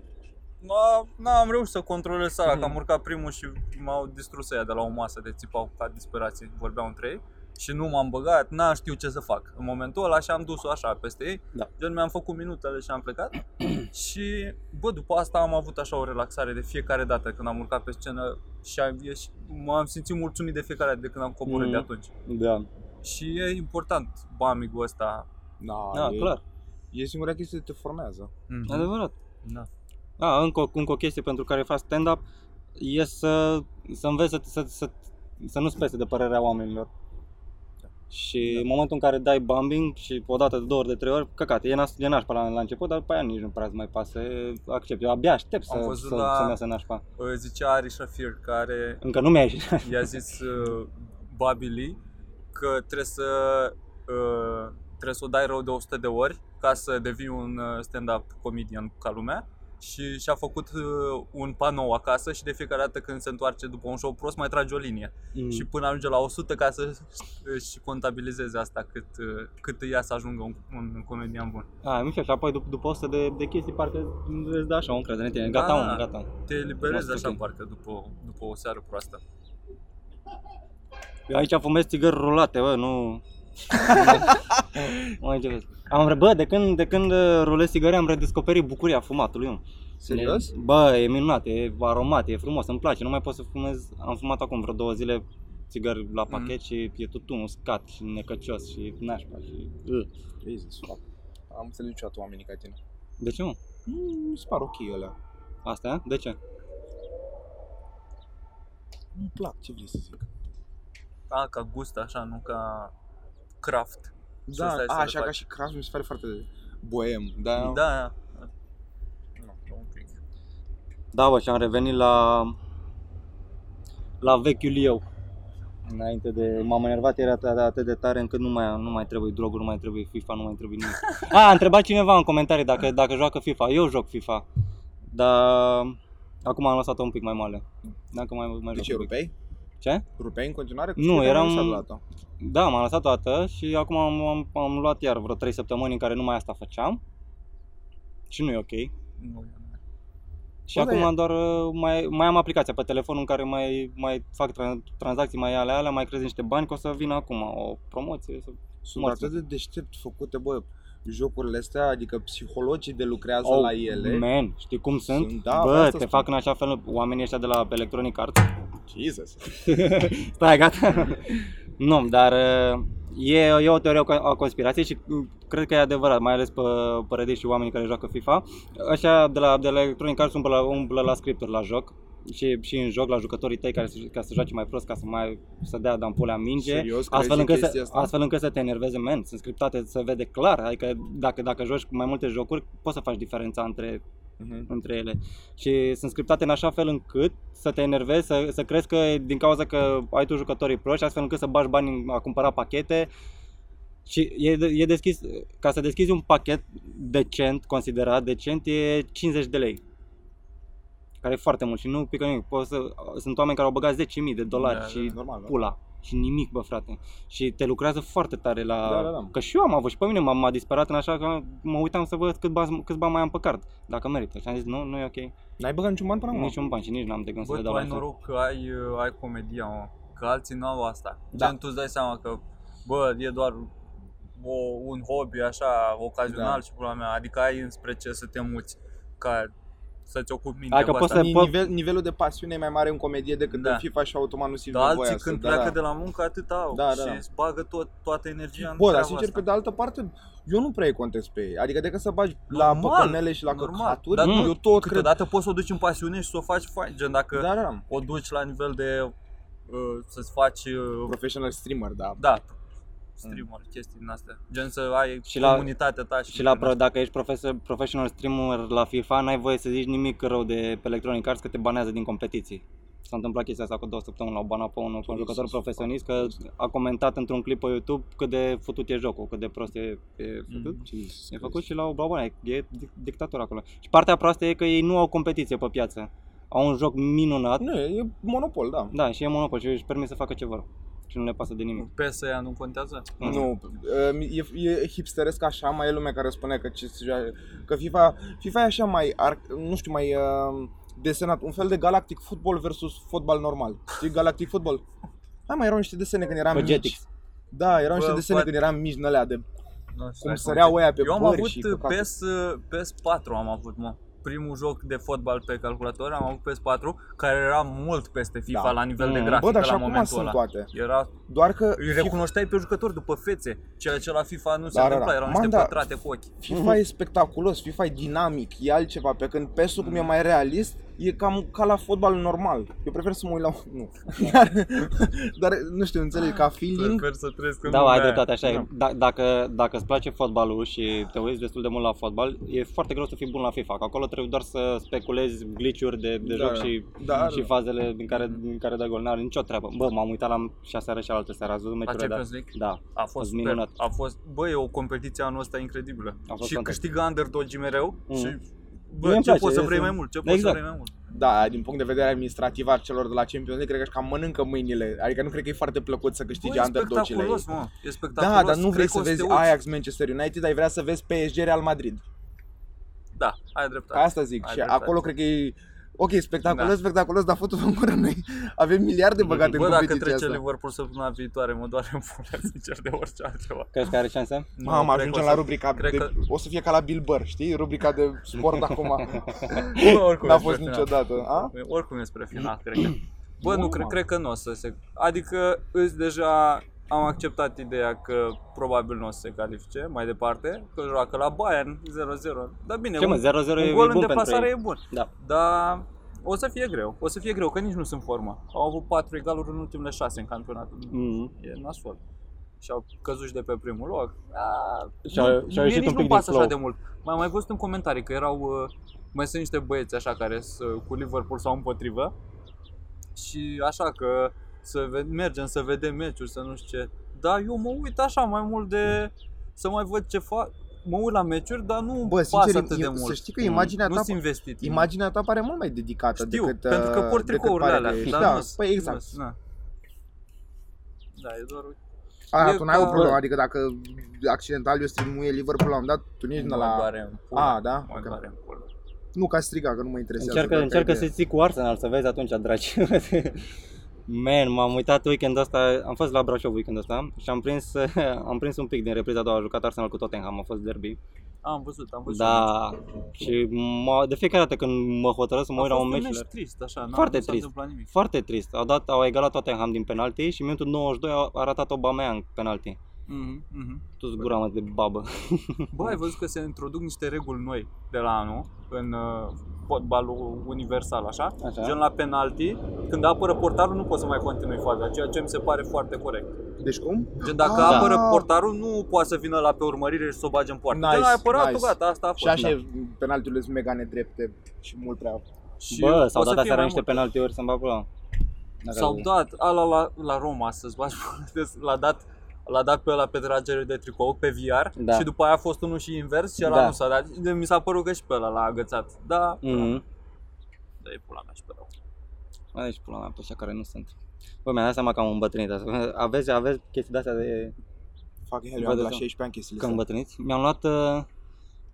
Nu am reușit să controlez sala, Mhm. că am urcat primul și m-au distrus ăia de la o masă de țipau ca disperații, vorbeau între ei. Și nu m-am băgat, n-am știut ce să fac. În momentul ăla și am dus-o așa peste ei. Da. Gen mi-am făcut minutele și am plecat. și bă, după asta am avut așa o relaxare de fiecare dată când am urcat pe scenă și am, ieși, m-am simțit mulțumit de fiecare dată de când am coborât Mhm. de atunci. Da, Și e important bamigul ăsta. Da, da e, clar. E singura chestie ce te formează. Mhm. Adevărat. Da. Da, încă, o- încă o chestie pentru care fac stand-up e să, să înveți să, să, să, să nu spese de părerea oamenilor. Și Da. în momentul în care dai bombing și o dată, de două ori, de trei ori, căcat, e, nas, e nașpa la, la început, dar după aia nici nu prea îți mai pasă, accept. Eu abia aștept să, Am să, văzut să, la- să-mi iasă nașpa. Uh, Zicea Ari Shafir care Încă nu mi-a ieșit. i-a zis uh, Bobby Lee că trebuie să uh, trebuie să o dai rău de 100 de ori ca să devii un uh, stand-up comedian ca lumea și și-a făcut uh, un panou acasă și de fiecare dată când se întoarce după un show prost mai trage o linie Mm. și până ajunge la 100 ca să își contabilizeze asta cât, uh, cât îi ia să ajungă un, un comedian bun. A, nu știu, și apoi după, după 100 de, de chestii parcă îți dă așa o încredere în tine. Da, Gata, da. om, gata. Te eliberezi Frumos, așa ok. parcă după, după o seară proastă. Eu aici fumez țigări rulate, bă, nu... Mai ce vezi. Am, re- bă, de când, de când uh, rulez țigări am redescoperit bucuria fumatului, mă. Serios? E, bă, e minunat, e aromat, e frumos, îmi place, nu mai pot să fumez. Am fumat acum vreo două zile țigări la pachet și e tutun uscat și necăcios și nașpa și... Uh. Jesus, fuck. Am înțeles niciodată oamenii ca tine. De ce, mă? Mm, mi se par ok alea. Asta, e? de ce? Nu-mi plac, ce vrei să zic? A, ca gust așa, nu ca craft. Să Da, stai să a, le așa ca faci. și craft mi se pare foarte boem, da? Da, da. Nu, un pic. Da, bă, și am revenit la la vechiul eu. Înainte de... M-am enervat, era atât, atât de tare încât nu mai, nu mai trebuie droguri, nu mai trebuie FIFA, nu mai trebuie nimic. A, a întrebat cineva în comentarii dacă, dacă joacă FIFA. Eu joc FIFA. Dar acum am lăsat-o un pic mai mare. Dacă mai, mai De joc ce, un pic. rupeai? Ce? Rupeai în continuare? Nu, Știu că eram- am lăsat la ta. Da, m-am lăsat o dată și acum am, am, am luat iar vreo 3 săptămâni în care numai asta făceam. Și nu e ok. Nu, Și Bă, dar acum e- doar uh, mai, mai am aplicația pe telefon în care mai, mai fac tra- tranzacții mai ale alea, mai crezi niște bani, că o să vină acum o promoție. Să... Sunt Morți. atât de deștept făcute, bă, jocurile astea, adică psihologii de lucrează Oh, la ele. Man, știi cum sunt? Sunt, da, Bă, asta te spun. fac în așa fel oamenii ăștia de la Electronic Arts. Jesus. Stai, gata. nu, dar uh, e, e o teorie a conspirației și uh, cred că e adevărat, mai ales pe, pe Reddit și oamenii care joacă FIFA. Așa de la, de la Electronic Arts umblă la, umblă la scripturi la joc și, și în joc la jucătorii tăi care să, ca să joace mai prost, ca să mai să dea dampule în minge. Serios, crezi Astfel în încât, chestia să, asta? astfel încât să te enerveze, man, sunt scriptate, se vede clar, adică dacă, dacă joci mai multe jocuri, poți să faci diferența între Mhm. între ele. Și sunt scriptate în așa fel încât să te enervezi, să, să crezi că e din cauza că ai tu jucătorii proști, astfel încât să bagi bani în a cumpăra pachete. Și e, e deschis, ca să deschizi un pachet decent, considerat decent, e 50 de lei. Care e foarte mult și nu pică nimic. Poți să, sunt oameni care au băgat 10.000 de dolari Da, da, și Normal, da. pula. Și nimic, bă, frate. Și te lucrează foarte tare la... Da, da, da. Că și eu am avut și pe mine m-a, m-a disperat în așa că mă uitam să văd cât bani, câți bani mai am pe card, dacă merită. Și am zis, nu, nu e ok. N-ai băgat niciun ban până acum? Niciun ban și nici n-am de gând să Bă, le tu dau ai la noroc că ai, uh, ai comedia, mă. Că alții nu au asta. Da. Gen, tu îți dai seama că, bă, e doar o, un hobby așa, ocazional Da. și pula mea. Adică ai înspre ce să te muți ca să-ți ocupi mintea Adică cu poți asta. să- Ni- Nivel, nivelul de pasiune e mai mare în comedie decât Da. în FIFA și automat nu simți Dar nevoia alții să... când da, pleacă da. de la muncă atât au Da, și da, da. îți bagă tot, toată energia în Bă, dar treaba sincer, asta. pe de altă parte, eu nu prea îi contest pe ei. Adică decât să bagi la Normal, păcănele și la normal. căcaturi, Dar nu, eu tot cred... Câteodată poți să o duci în pasiune și să o faci fain. Gen, dacă Da, da, da. o duci la nivel de uh, să-ți faci uh, Professional streamer, da. Da, streamer, chestii din astea. Gen să ai Și la- comunitatea ta și, Și la din pro, dacă ești profesor, professional streamer la FIFA, n-ai voie să zici nimic rău de pe Electronic Arts că te banează din competiții. S-a întâmplat chestia asta cu două săptămâni, l-au banat pe unul, pe un Jesus, jucător fuck. profesionist că a comentat într-un clip pe YouTube cât de futut e jocul, cât de prost e, e futut. Mm. Jesus E făcut Christ. și la o babane, e dic- dictator acolo. Și partea proastă e că ei nu au competiție pe piață. Au un joc minunat, Nu, e monopol, da. da, și e monopol și își permit să facă ce vor. Și nu le pasă de nimic. PSA aia nu contează? Nu, e, e hipsteresc așa, mai e lumea care spune că, ce, se joacă- că FIFA, FIFA e așa mai, ar, nu știu, mai uh, desenat, un fel de Galactic Football versus fotbal normal. Știi, Galactic Football? Hai mai erau niște desene când eram Pe mici. Jetix. Da, erau niște Bă, desene poate- când eram mici din alea de Nu știu cum dacă săreau mă ăia pe Eu am bări avut și uh, căcaturi. PS, uh, PS4 am avut, mă. Primul joc de fotbal pe calculator am avut PS4 care era mult peste FIFA Da. la nivel de Mm. grafică Bă, dar și la acum momentul sunt ăla. toate. Era, Doar că îi recunoșteai pe jucători după fețe, ceea ce la FIFA nu se Da, da, întâmpla, da. erau Man, niște da. pătrate cu ochi. FIFA e spectaculos, FIFA e dinamic, e altceva, pe când PES-ul cum e mai realist, e cam ca la fotbal normal. Eu prefer să mă uit la... Nu. Dar, dar nu știu, înțelegi, ca feeling, Prefer să trăiesc în Da, lumea ai aia. dreptate, așa Da. e. Da, dacă, dacă îți place fotbalul și te uiți destul de mult la fotbal, e foarte greu să fii bun la FIFA, că acolo trebuie doar să speculezi glitch-uri de, de Da, joc da. și, Da, și da. fazele din care, din care dai gol. N-are nicio treabă. Bă, m-am uitat la și aseară și altă seară, ați văzut La meciurile Champions League? Da. A fost fost super. minunat. A fost, bă, e o competiție anul ăsta incredibilă. A fost și fantastic. câștigă underdogii mereu Mhm. și Mie bă, îmi ce place, poți să este- vrei mai mult? Ce poți Exact. să vrei mai mult? da, din punct de vedere administrativ al celor de la Champions League, cred că cam mănâncă mâinile. Adică nu cred că e foarte plăcut să câștige Bă, e underdogile ei. spectaculos, mă. E spectaculos. Da, dar nu Cred vrei că să o vezi te uiți. Ajax Manchester United, ai vrea să vezi PSG Real Madrid. Da, ai dreptate. Asta zic. Ai și dreptate. acolo cred că e Ok, spectaculos, Da. spectaculos, dar fătul în gură noi avem miliarde băgate Bă, în dacă competiția trece asta. Liverpool săptămâna viitoare, mă doare în pula, sincer, de orice altceva. Crezi că are șanse? Nu, Mamă, cred ajungem că o la să- rubrica cred de, că- O să fie ca la Bill Burr, știi? Rubrica de sport acum Bă, oricum N-a e fost spre final. niciodată a? Oricum e spre final, cred că. Bă, Nu, nu, cred, mă. cred că nu o să se... Adică îți deja am acceptat ideea că probabil nu o să se califice mai departe, că joacă la Bayern 0-0. Dar bine, Ce mă, un, 0-0 e un gol bun în pentru deplasare ei. e bun. Da. Dar o să fie greu. O să fie greu, că nici nu sunt în formă. Au avut 4 egaluri în ultimele 6 în campionat. Mm. E nasol. Și au căzut și de pe primul loc. A, Și-au- nu- și-au mie ieșit nici un pic nu-mi din pasă așa flow. de mult. Mai am mai văzut în comentarii că erau uh, mai sunt niște băieți așa care sunt cu Liverpool sau împotrivă și așa că să ve- mergem să vedem meciuri, să nu știu ce. Dar eu mă uit așa mai mult de să mai văd ce fac. Mă uit la meciuri, dar nu Bă, Bă, pasă sincer, atât de eu- mult. să știi că imaginea nu ta sunt investit. în- Imaginea ta pare mult mai dedicată Știu, decât pentru că uh, port decât tricourile pare alea. că ești. dar Da, nu- păi exact. nu- na. Da, e doar A, E tu n-ai o ca- problemă, adică dacă accidental eu streamuie Liverpool la un dat, tu nici nu mă la... doare în pula. A, da? Mă Ok. doare în pula. Nu, ca striga, că nu mă interesează. Încearcă, doar ca încearcă idee. să ții cu Arsenal, să vezi atunci, dragi. Man, m-am uitat weekendul ăsta, am fost la Brașov weekendul ăsta și am prins, am prins un pic din repriza a doua, a jucat Arsenal cu Tottenham, a fost derby. Am văzut, am văzut. Da, și m- de fiecare dată când mă hotărăsc să mă uit la un meci. meci, trist, așa, n-a- Foarte nu s-a trist. întâmplat nimic. foarte trist. Au, dat, au egalat Tottenham din penalti și în minutul 92 a a ratat Aubameyang penalti. Mhm, mhm. Tu gura mă de babă. Bă, ai văzut că se introduc niște reguli noi de la anul în uh, fotbalul universal, așa? Așa. Gen la penalti, când apără portarul nu poți să mai continui faza, ceea ce mi se pare foarte corect. Deci cum? Gen dacă Ah. apără portarul nu poate să vină la pe urmărire și să o bage în poartă. Nice, Gen a apărat nice. gata, asta a fost. Și așa Da. e, penaltiurile sunt mega nedrepte și mult prea... Și Bă, o s-au să dat fie aseară mai niște multe. penaltiuri să-mi bag pula. Dacă- S-au dat ala la, la Roma să-ți bagi l-a dat L-a dat pe ăla pe tragere de tricou, pe VR Da. și după aia a fost unul și invers și ăla Da. nu s-a dat. De- Mi s-a părut că și pe ăla l-a agățat. Da, Mhm. da, e pula mea și pe rău. Aici pula mea pe ăștia care nu sunt. Bă, mi-am dat seama că am îmbătrânit asta. Aveți, aveți chestii de astea de Fac hell, eu Văd am de la așa. 16 ani chestiile că astea. îmbătrâniți? Mi-am luat uh,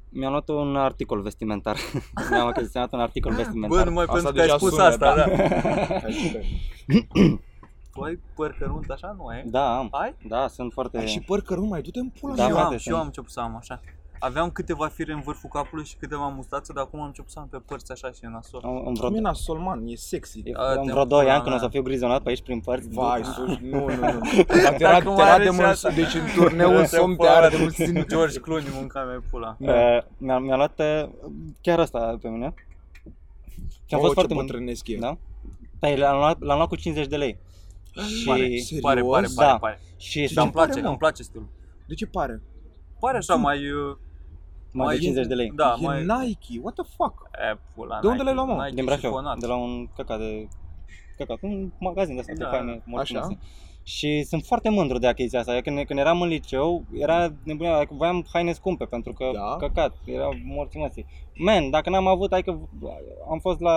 mi-am luat un articol vestimentar. mi-am achiziționat un articol vestimentar. Bă, numai Asta pentru că ai deja spus sună, asta, da. da. Hai și pe- Tu ai păr cărunt așa, nu ai? Da, am. Ai? Da, sunt foarte... Ai și păr cărunt, mai du-te în pula Da, și eu mea. frate, am, și eu sunt. am început să am așa. Aveam câteva fire în vârful capului și câteva mustațe, dar acum am început să am pe părți așa și e nasol. Am, am vreo, Cum e nasol, man, e sexy. eu- A, am te-am vreo 2 pula ani când o să mea. fiu grizonat pe aici prin părți. Vai, sus, nu, nu, nu. Dacă Te era, mai te era are de și mult, asta. deci în turneu în somn te are de mult ținut. George Clooney mânca mea pula. Uh, mi-a, mi-a luat uh, chiar asta pe mine. Și am Oh, fost ce foarte mult. bătrânesc e. Da? Păi l-am luat, l-am luat cu 50 de lei. Pare, Și, pare, Serios? pare, pare, Da. pare. și Și îmi pare, place, mă? îmi place stilul. De ce pare? Pare așa mai... uh, mai de mai- 50 de lei. Da, e mai... Nike, what the fuck? E, pula, De unde Nike- l-ai luat, mă? Nike Din Brașov, șifonat. de la un căcat de... Căcat, un magazin de asta Da, de haine morți așa. frumoase. Și sunt foarte mândru de achiziția asta. Eu Când, când eram în liceu, era nebunia, adică voiam haine scumpe pentru că Da. căcat, era morți măsii. Man, dacă n-am avut, adică am fost la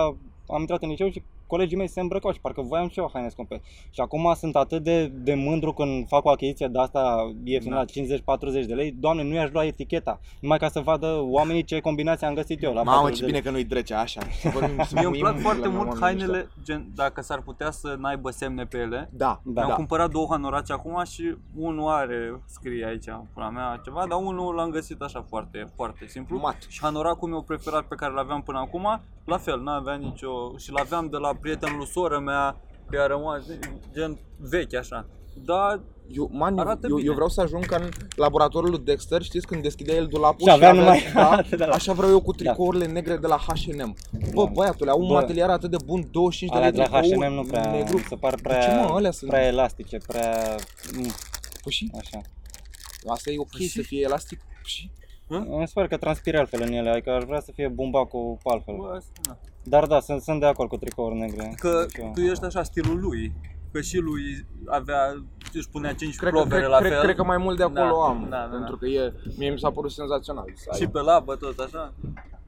am intrat în liceu și colegii mei se îmbrăcau și parcă voiam și eu haine scumpe. Și acum sunt atât de, de mândru când fac o achiziție de asta ieftină Da. la 50-40 de lei. Doamne, nu i-aș lua eticheta. Numai ca să vadă oamenii ce combinație am găsit eu la Mamă, 40 ce de lei. bine că nu-i drece așa. Să vorbim- să Mie îmi muim plac la foarte oamenii mult ăștia. hainele, gen, dacă s-ar putea să n-aibă semne pe ele. Da, Da. Mi-am da. cumpărat două hanoraci acum și unul are, scrie aici, pula mea, ceva, dar unul l-am găsit așa foarte, foarte simplu. Mat. Și hanoracul meu preferat pe care l-aveam până acum, la fel, n-avea nicio... și l-aveam de la prietenul lui soră mea, că a rămas gen vechi așa. Dar Eu, man, eu, Arată eu, bine. eu vreau să ajung ca în laboratorul lui Dexter, știți când deschidea el dulapul Și avea numai- da, de la- așa vreau eu cu tricourile negre de la H&M. Bă, Da. băiatule, au un Bă. matelier atât de bun, 25 de Alea lei de la tricou H&M nu prea, negru. mi se par De prea, ce, mă, alea sunt? prea elastice, prea, mm, Păi și? așa. Asta e ok Păi și? să fie elastic. Și? Mi se pare că transpiră altfel în ele, adică aș vrea să fie bumbacul altfel. bă, asta, na. Dar da, sunt, sunt de acord cu tricouri negre. că Deci eu- tu ești așa stilul lui, că și lui avea, își punea 5 Cred că, plovere cred, la cred, fel. cred că mai mult de acolo Da, am, da, da, pentru că e, mie mi s-a părut senzațional. să ai- Și pe labă tot așa.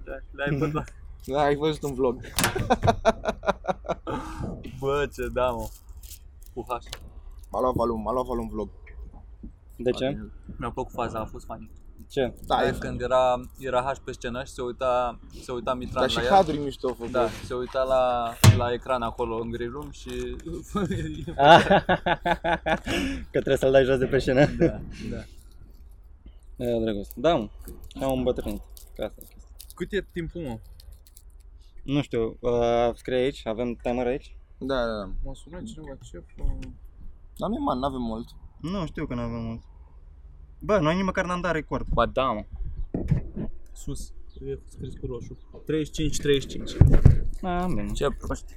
Da, Le-ai pe toate. Da, ai văzut un vlog. Bă, ce da, mă. Cu H. M-a luat Valum, m-a luat Valum vlog. De ce? Mi-a plăcut faza, a fost funny. Ce? Da, Aia e când era, era H pe scenă și se uita, se uita Mitran Dar și la ea. cadrul mișto făcut. Da, se uita la, la ecran acolo în grey room și... Că trebuie să-l dai jos de pe scenă. da, da. E, drăguț. Da, mă. Am îmbătrânit. Că asta e chestia. Cât e timpul, mă? Nu știu, uh, scrie aici, avem timer aici? Da, da, da. Mă sună cineva, ce Dar nu e man, n-avem mult. Nu, știu că nu avem mult. Bă, noi nici măcar n-am dat record. Ba da, mă. Sus. E scris cu roșu. 35-35. A, bine. Ce proști.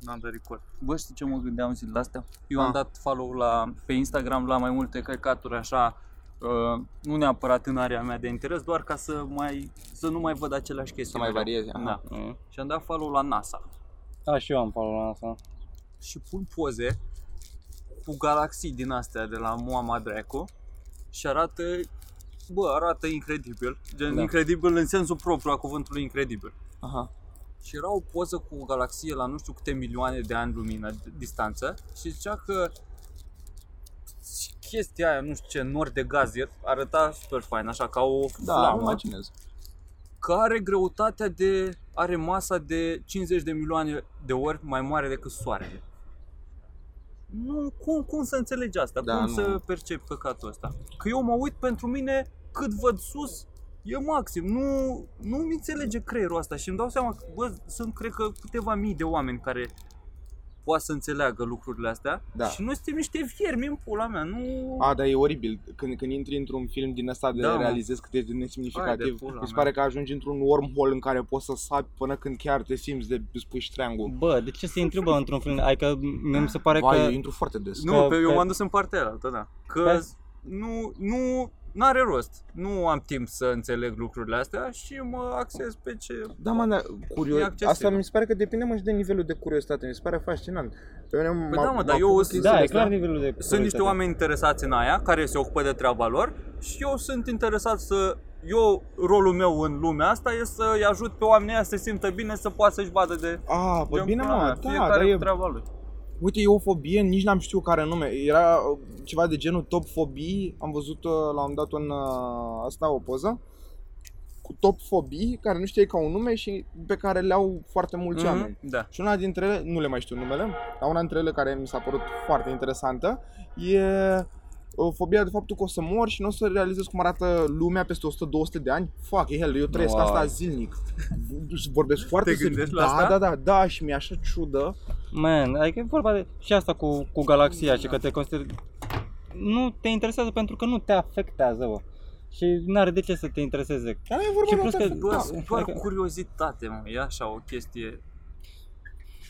N-am dat record. Bă, știi ce mă gândeam zilele astea? Eu am Ah. dat follow la, pe Instagram la mai multe căcaturi așa, uh, nu neapărat în area mea de interes, doar ca să mai să nu mai văd aceleași chestii. Să mai mereu. variezi, aha. Da. Mm. Și am dat follow la NASA. A, și eu am follow la asta. Și pun poze cu galaxii din astea de la Moama Draco și arată, bă, arată incredibil. Gen, Da. incredibil în sensul propriu a cuvântului incredibil. Aha. Și era o poză cu o galaxie la nu știu câte milioane de ani lumină d- distanță și zicea că chestia aia, nu știu ce, nor de gaz, e- arăta super fain, așa, ca o Da, flamă, îmi imaginez. că are greutatea de, are masa de 50 de milioane de ori mai mare decât Soarele. Nu, cum, cum să înțelegi asta? Da, cum nu. să percepi păcatul ăsta? Că eu mă uit pentru mine, cât văd sus, e maxim. Nu, nu mi înțelege creierul asta și îmi dau seama că, bă, sunt, cred că, câteva mii de oameni care poate să înțeleagă lucrurile astea Da. și noi suntem niște viermi în pula mea, nu... A, dar e oribil. Când, când intri într-un film din ăsta de Da, mă. realizezi cât e de Hai de nesemnificativ, pula mi se mea. pare că ajungi într-un wormhole în care poți să sapi până când chiar te simți de spui ștreangul. Bă, de ce se intri, bă, într-un film? Adică mie mi se pare Vai, că... eu intru foarte des. Nu, Că- pe eu că- m-am dus în partea aia, da. Că Pe- nu, nu, n-are rost. Nu am timp să înțeleg lucrurile astea și mă axez pe ce... Da, mă, dar E curios. accesibil. Asta mi se pare că depinde mă și de nivelul de curiozitate. Mi se pare fascinant. Pe mine m-a- da, mă, m-a dar eu făcut sunt- chestia Da, e asta. clar nivelul de Sunt niște curiozitate. oameni interesați în aia, care se ocupă de treaba lor și eu sunt interesat să... Eu, rolul meu în lumea asta e să-i ajut pe oamenii ăia să se simtă bine, să poată să-și vadă de... Ah, bă, gen bine pula mă, mea. da, Fiecare dar cu e, treaba lui. Uite, e o fobie, nici n-am știut care nume. Era uh, ceva de genul top fobii, am văzut uh, la un dat un, uh, asta o poză cu top fobii care nu știai ca un nume și pe care le au foarte mulți Mhm, oameni. Da. Și una dintre ele, nu le mai știu numele, dar una dintre ele care mi s-a părut foarte interesantă e uh, fobia de faptul că o să mor și nu o să realizez cum arată lumea peste 100-200 de ani. Fuck, hell, eu trăiesc Wow. asta zilnic. Vorbesc foarte Te serios. gândești la da, asta? Da, da, da, și mi-e așa ciudă. Man, adică e vorba de și asta cu, cu galaxia și că te consideri... Nu te interesează pentru că nu te afectează, bă. Și nu are de ce să te intereseze. Dar nu e vorba Și de plus atât. că- Bă, da, doar adică- curiozitate, mă, e așa o chestie.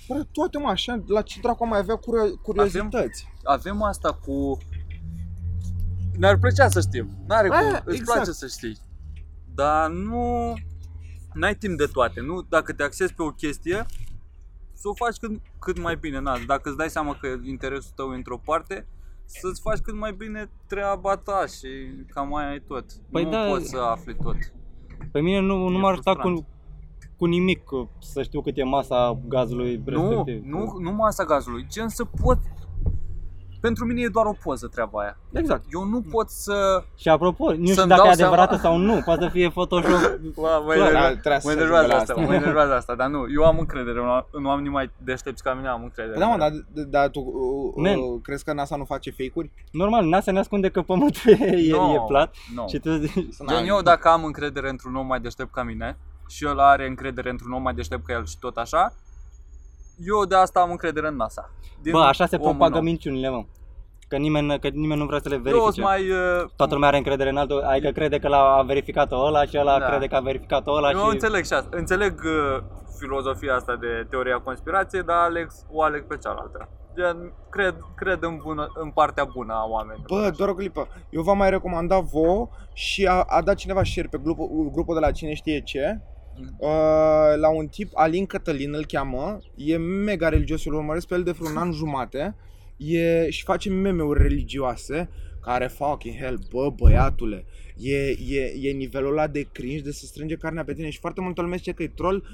bă, toate mă, așa, la ce dracu am mai avea curio- curiozități? avem asta cu... Ne-ar plăcea să știm. N-are Aia, cum, îți exact. place să știi. Dar nu... N-ai timp de toate, nu? Dacă te axezi pe o chestie, să o faci cât, cât mai bine. Na, dacă îți dai seama că interesul tău e într-o parte, să-ți faci cât mai bine treaba ta și cam aia e tot. Păi nu da. poți să afli tot. Pe mine nu, nu E m-ar ajuta frustrant. cu, cu nimic cu- să știu cât e masa gazului Nu, respectiv. nu, nu masa gazului, gen să pot... Pentru mine e doar o poză treaba aia. Exact. Eu nu pot să... Și apropo, nu știu Să-mi dacă dau e adevărată seama- sau nu, poate să fie Photoshop. Bă, mă Clar, da, enervează, trebuie să mă se enervează ajungă la asta, asta. mă enervează asta, dar nu, eu am încredere în, în oamenii mai deștepți ca mine, am încredere. Da, mă, dar, dar tu uh, Man. uh, crezi că NASA nu face fake-uri? Normal, NASA ne ascunde că pământul e, e, No, e plat no. și tu zici, Gen eu dacă am încredere într-un om mai deștept ca mine și el are încredere într-un om mai deștept ca el și tot așa, eu de asta am încredere în NASA. Din bă, așa se omul propagă nou. minciunile, mă. Că nimeni, că nimeni nu vrea să le Eu sunt verifice. mai... Uh, Toată lumea are încredere în altul, adică crede că l-a verificat ăla și ăla Da. crede că a verificat ăla eu și... înțeleg și asta. Înțeleg uh, filozofia asta de teoria conspirației, dar Alex, o aleg pe cealaltă. Gen, cred, cred în, bună, în partea bună a oamenilor. Bă, doar o clipă. Eu v-am mai recomandat vouă și a, a dat cineva share pe grupul, grupul de la cine știe ce. Mm. Uh, la un tip, Alin Cătălin îl cheamă, e mega religios, eu îl urmăresc pe el de vreun an jumate e, și face meme-uri religioase care fucking hell, bă băiatule, e, e, e nivelul ăla de cringe de să strânge carnea pe tine și foarte multă lume zice că e troll,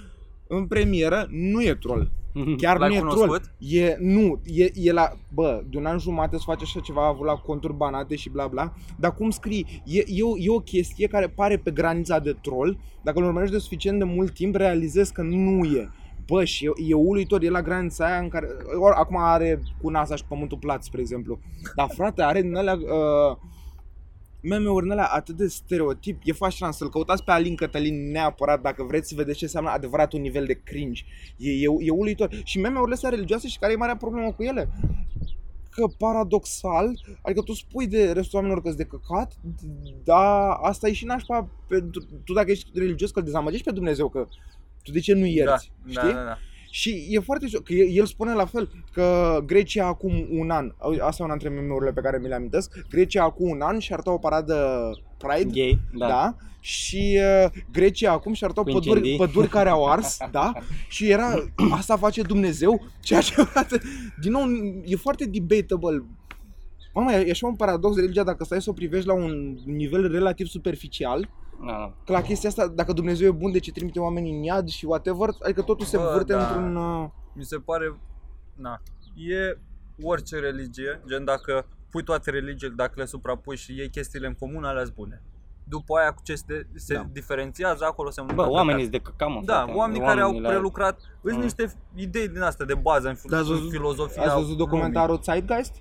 în premieră nu e troll. Chiar L-ai nu e cunoscut? troll. E, nu, e, e la, bă, de un an jumate să face așa ceva, a avut la conturi banate și bla bla, dar cum scrii, e, e, o, e o chestie care pare pe granița de troll, dacă îl urmărești de suficient de mult timp, realizezi că nu e. Bă, și e, e uluitor, e la granița aia în care, or, acum are cu NASA și Pământul Plat, spre exemplu, dar frate, are din alea, uh, meme-uri în alea atât de stereotip, e fascinant să-l căutați pe Alin Cătălin neapărat dacă vreți să vedeți ce înseamnă adevăratul nivel de cringe. E, e, e uluitor. Și meme-urile astea religioase și care e marea problemă cu ele? Că paradoxal, adică tu spui de restul oamenilor că de căcat, dar asta e și nașpa pentru, tu dacă ești religios că îl dezamăgești pe Dumnezeu că tu de ce nu ierți, da, știi? Da, da, da. Și e foarte șo- că el el spune la fel că Grecia acum un an, asta e una dintre meme-urile pe care mi le amintesc, Grecia acum un an și arăta o paradă Pride, Gay, da. da. da? Și uh, Grecia acum și arătau Cu păduri, incendii. păduri care au ars, da? Și era, asta face Dumnezeu, ceea ce arată, din nou, e foarte debatable. Mama, e așa un paradox religia dacă stai să o privești la un nivel relativ superficial, Da, da. că la chestia asta, dacă Dumnezeu e bun, de ce trimite oamenii în iad și whatever, adică totul se Bă, vârte da. într-un... Uh, Mi se pare, na, e orice religie, gen dacă pui toate religiile, dacă le suprapui și iei chestiile în comun, alea bune. După aia cu ce se, se Da. diferențiază, acolo se Bă, întâmplă oamenii căcat. sunt de căcam, mă, Da, frate. oamenii care au Oamenii la- prelucrat, sunt Mm. niște idei din astea de bază în, Da, ați în văzut- filozofia Ați văzut lumii. documentarul Zeitgeist?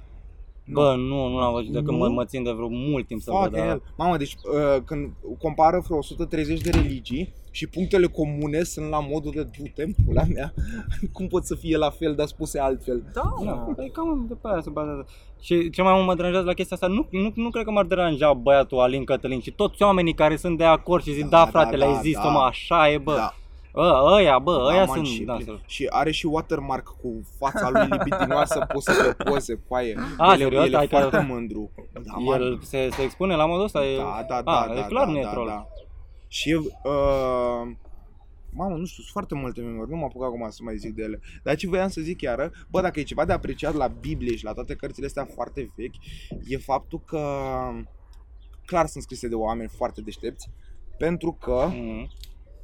Bă, nu, nu l-am văzut de când mă, Nu? mă țin de vreo mult timp să Fuck văd, da. hell. Mamă, deci uh, când compară vreo 130 de religii și punctele comune sunt la modul de du-te în pula mea. Cum pot să fie la fel, dar spuse altfel? Da, Da, mă. păi cam de pe aia se bazează. Și ce mai mult mă deranjează la chestia asta, nu, nu, nu cred că m-ar deranja băiatul Alin Cătălin și toți oamenii care sunt de acord și zic, Da, da, da, frate, da, le-ai zis, da. mă, așa e, bă. Da. Ă, ăia, bă, ăia Da, man, sunt, și, da, plin- și are și watermark cu fața lui libidinoasă pusă pe poze, coaie. A, el, e- serios? el e Hai că- foarte mândru. Da, man. El se, se expune la modul ăsta? E... Da, da, da, A, da, e clar da, nu e da, troll. Da. Și e, uh, Mamă, nu știu, sunt foarte multe memori, nu mă apuc acum să mai zic de ele. Dar ce voiam să zic chiar, bă, dacă e ceva de apreciat la Biblie și la toate cărțile astea foarte vechi, e faptul că clar sunt scrise de oameni foarte deștepți, pentru că Mm.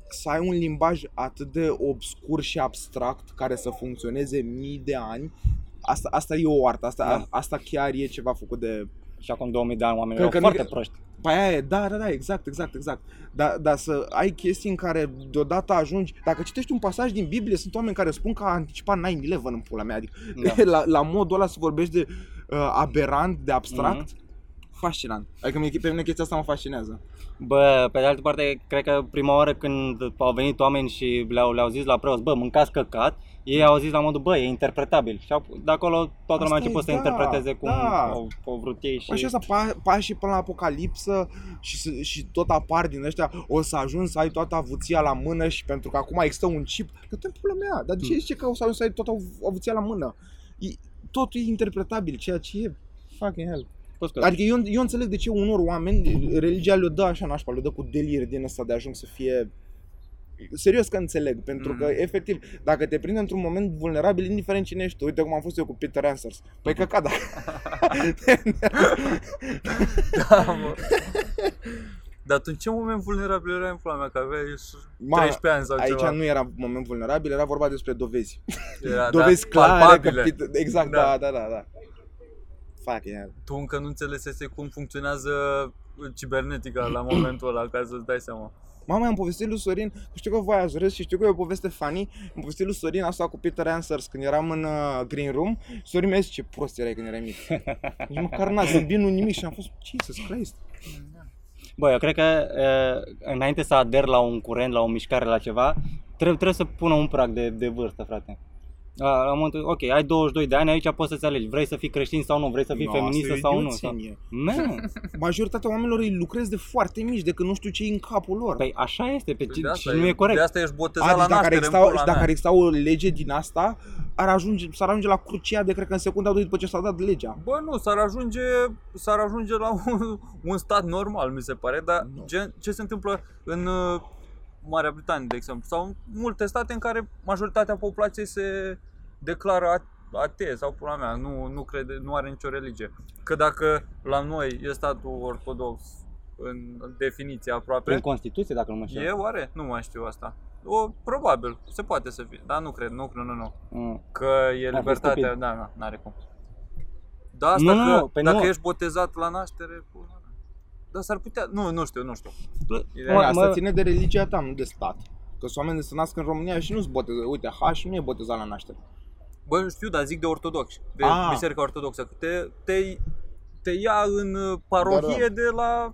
Să ai un limbaj atât de obscur și abstract care să funcționeze mii de ani, asta, asta e o artă, asta, Da. asta chiar e ceva făcut de Și acum 2000 de ani oamenii Că- erau că nu- foarte proști. Păi aia e, da, da, da, exact, exact, exact. Dar da, să ai chestii în care deodată ajungi, dacă citești un pasaj din Biblie, sunt oameni care spun că a anticipat 9-11 în pula mea, adică Da. la, la modul ăla să vorbești de uh, aberant, de abstract, Mhm. Fascinant. Adică mie- pe mine chestia asta mă fascinează. Bă, pe de altă parte, cred că prima oară când au venit oameni și le-au, le-au zis la preoți, bă, mâncați căcat, ei au zis la modul, bă, e interpretabil. Și au, de acolo toată lumea a Asta e, început să da, interpreteze cum da. au, au vrut ei și... Păi și asta pa, pașii până la apocalipsă și, să- și tot apar din ăștia, o să ajungi să ai toată avuția la mână și pentru că acum există un chip, că te pula mea, dar de ce Hmm. zice că o să ajungi să ai toată avu- avuția la mână? E, totul e interpretabil, ceea ce e fucking hell. Plus că- Adică eu, eu înțeleg de ce unor oameni religia le dă așa nașpa, le dă cu delir din ăsta de a ajung să fie Serios că înțeleg, pentru că Mhm. efectiv, dacă te prinde într-un moment vulnerabil, indiferent cine ești tu, uite cum am fost eu cu Peter Answers. Păi căcat, da. Da, mă. Dar tu în ce moment vulnerabil erai în pula mea? Că aveai Ma, 13 ani sau Aici ceva. nu era moment vulnerabil, era vorba despre dovezi. Era, dovezi da, clare. palpabile. Că Peter, exact, Da. da, da, da, da. Fuck, yeah. Tu încă nu înțelesese cum funcționează cibernetica la momentul ăla, ca să-ți dai seama. Mama, am povestit lui Sorin, știu că voi ați râs și știu că e o poveste funny, am povestit lui Sorin asta cu Peter Answers când eram în uh, Green Room, Sorin mi-a zis ce prost erai când erai mic. Nici măcar n-a zâmbit nu nimic și am fost, Jesus Christ. Bă, eu cred că e, înainte să ader la un curent, la o mișcare, la ceva, trebuie, trebuie să pună un prag de, de vârstă, frate. A, la momentul, ok, ai 22 de ani, aici poți să-ți alegi, vrei să fii creștin sau nu, vrei să fii No, feministă asta e sau nu. Sau... idioțenie. Man, Majoritatea oamenilor îi lucrez de foarte mici, de că nu știu ce e în capul lor. păi așa este, pe Păi ce, de asta și nu e corect. De asta ești botezat A, la deci dacă ar, naștere în exista, pula și dacă mea. ar exista o lege din asta, ar ajunge, s-ar ajunge la crucia de cred că în secunda 2 după ce s-a dat legea. Bă, nu, s-ar ajunge, s-ar ajunge la un, un stat normal, mi se pare, dar Nu. gen, ce se întâmplă în uh, Marea Britanie, de exemplu, sau în multe state în care majoritatea populației se declară a- atee sau pula mea, nu, nu crede, nu are nicio religie. Că dacă la noi e statul ortodox în definiție aproape. Prin Constituție, dacă nu mă știu. E oare? Nu mai știu asta. O, probabil, se poate să fie, dar nu cred, nu, nu, nu, nu. Mm. Că e fost libertatea, stupid. da, da, n-are cum. Da, asta Nu, că nu, pe dacă nu. ești botezat la naștere, cu... da, s-ar putea, nu, nu știu, nu știu. Ideea Mă, e- Asta mă- ține de religia ta, nu de stat. Că sunt oameni de se nasc în România și nu sunt boteză. Uite, H nu e botezat la naștere. Bă, știu, dar zic de ortodoxi, de Ah. biserica ortodoxă, că te, te, te ia în uh, parohie Da, de la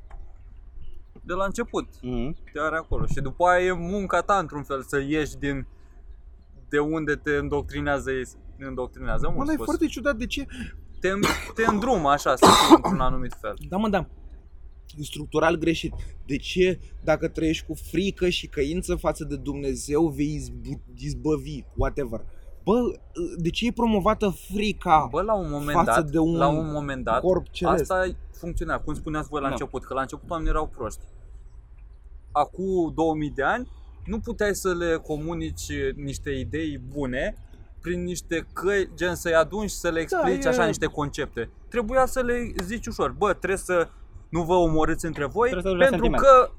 de la început, Mm. te are acolo și după aia e munca ta într-un fel să ieși din de unde te îndoctrinează ei, îndoctrinează, Mă, mult dar e spus. foarte ciudat de ce Te, te îndrumă așa să fii într-un anumit fel. Da, mă, da. E structural greșit. De ce, dacă trăiești cu frică și căință față de Dumnezeu, vei izbu- izbăvi, whatever? Bă, de ce e promovată frica Bă, la un moment față dat, de un la un moment dat, corp celest? asta funcționa, cum spuneați voi la Da. început, că la început oamenii erau proști. Acum 2000 de ani, nu puteai să le comunici niște idei bune prin niște căi, gen să-i aduni și să le explici e- așa niște concepte. Trebuia să le zici ușor, bă, trebuie să nu vă omorâți între voi Trebuie să duci la pentru sentiment. că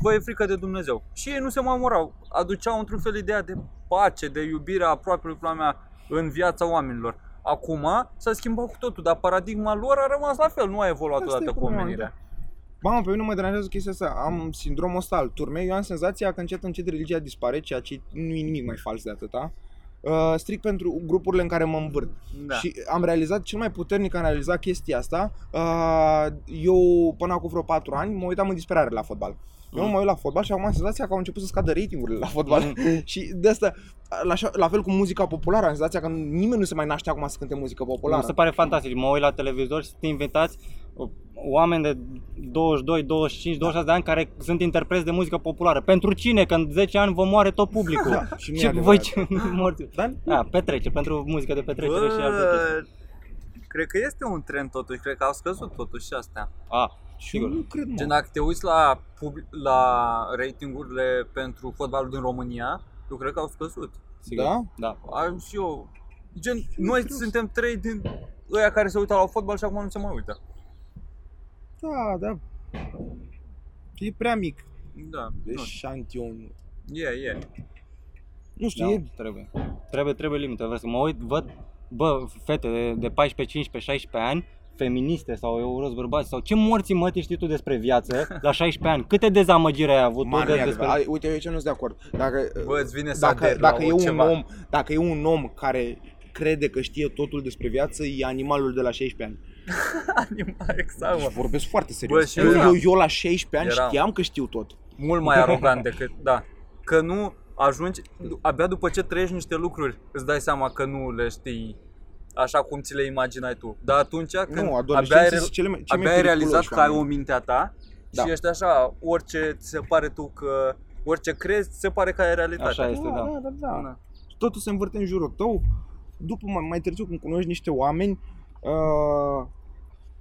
vă e frică de Dumnezeu. Și ei nu se mai omorau. Aduceau într-un fel ideea de pace, de iubire a aproapelui mea în viața oamenilor. Acum s-a schimbat cu totul, dar paradigma lor a rămas la fel, nu a evoluat Asta e odată cu problema, omenirea. Mamă, pe mine mă deranjează chestia asta. Am sindromul ăsta al turmei. Eu am senzația că încet, încet religia dispare, ceea ce nu e nimic mai fals de atâta. Uh, strict pentru grupurile în care mă învârt. Da. Și am realizat, cel mai puternic am realizat chestia asta. Uh, eu, până acum vreo 4 ani, mă uitam în disperare la fotbal. Eu Mm. mă uit la fotbal și acum am senzația că au început să scadă ratingurile la fotbal. și de asta, la, la fel cu muzica populară, am senzația că nimeni nu se mai naște acum să cânte muzică populară. Mi se pare fantastic. Mă uit la televizor și sunt invitați uh, oameni de 22, 25, 26 de ani care sunt interpreți de muzică populară. Pentru cine? Că în 10 ani vă moare tot publicul. Da, și nu e ce adevărat. voi ce morți? Dar A, petrece, pentru muzică de petrecere și alte chestii. Bă, cred că este un trend totuși, cred că au scăzut totuși și astea. A, și sigur. nu cred, mă. Gen, dacă te uiți la, pub- la ratingurile pentru fotbalul din România, eu cred că au scăzut. Sigur. Da? Da. Am și eu. Gen, noi serios. suntem trei din ăia care se uită la fotbal și acum nu se mai uită. Da, da. E prea mic. Da, Deci nu. Eșantion. E, e. Nu știu, Da, e... trebuie. Trebuie, trebuie limită. Vreau să mă uit, văd, bă, fete de, de 14, 15, 16 ani, feministe sau euros bărbați sau ce morți mătii știi tu despre viață la 16 ani? Câte dezamăgiri ai avut tu Man, de, e despre... adevărat. Ai, Uite, eu aici nu sunt de acord. Dacă, Bă, îți vine să dacă, aderi la dacă, e un ceva. om, dacă e un om care crede că știe totul despre viață, e animalul de la 16 ani. Animal, exact, Și mă. vorbesc foarte serios. Bă, și eu, eu eu, eram- eu, la 16 ani eram- știam că știu tot. Mult mai arogant decât, da. Că nu ajungi, abia după ce trăiești niște lucruri, îți dai seama că nu le știi așa cum ți le imaginai tu. Dar atunci când Nu, abia ai, adolescenții re- sunt cele mai, cei abia mai ai realizat periculoși că ai o oameni. mintea ta Da. și ești așa, orice ți se pare tu că, orice crezi, ți se pare că ai realitate. Așa este, da. da, da, da. Da. Totul se învârte în jurul tău. După mai, mai târziu când cunoști niște oameni, uh,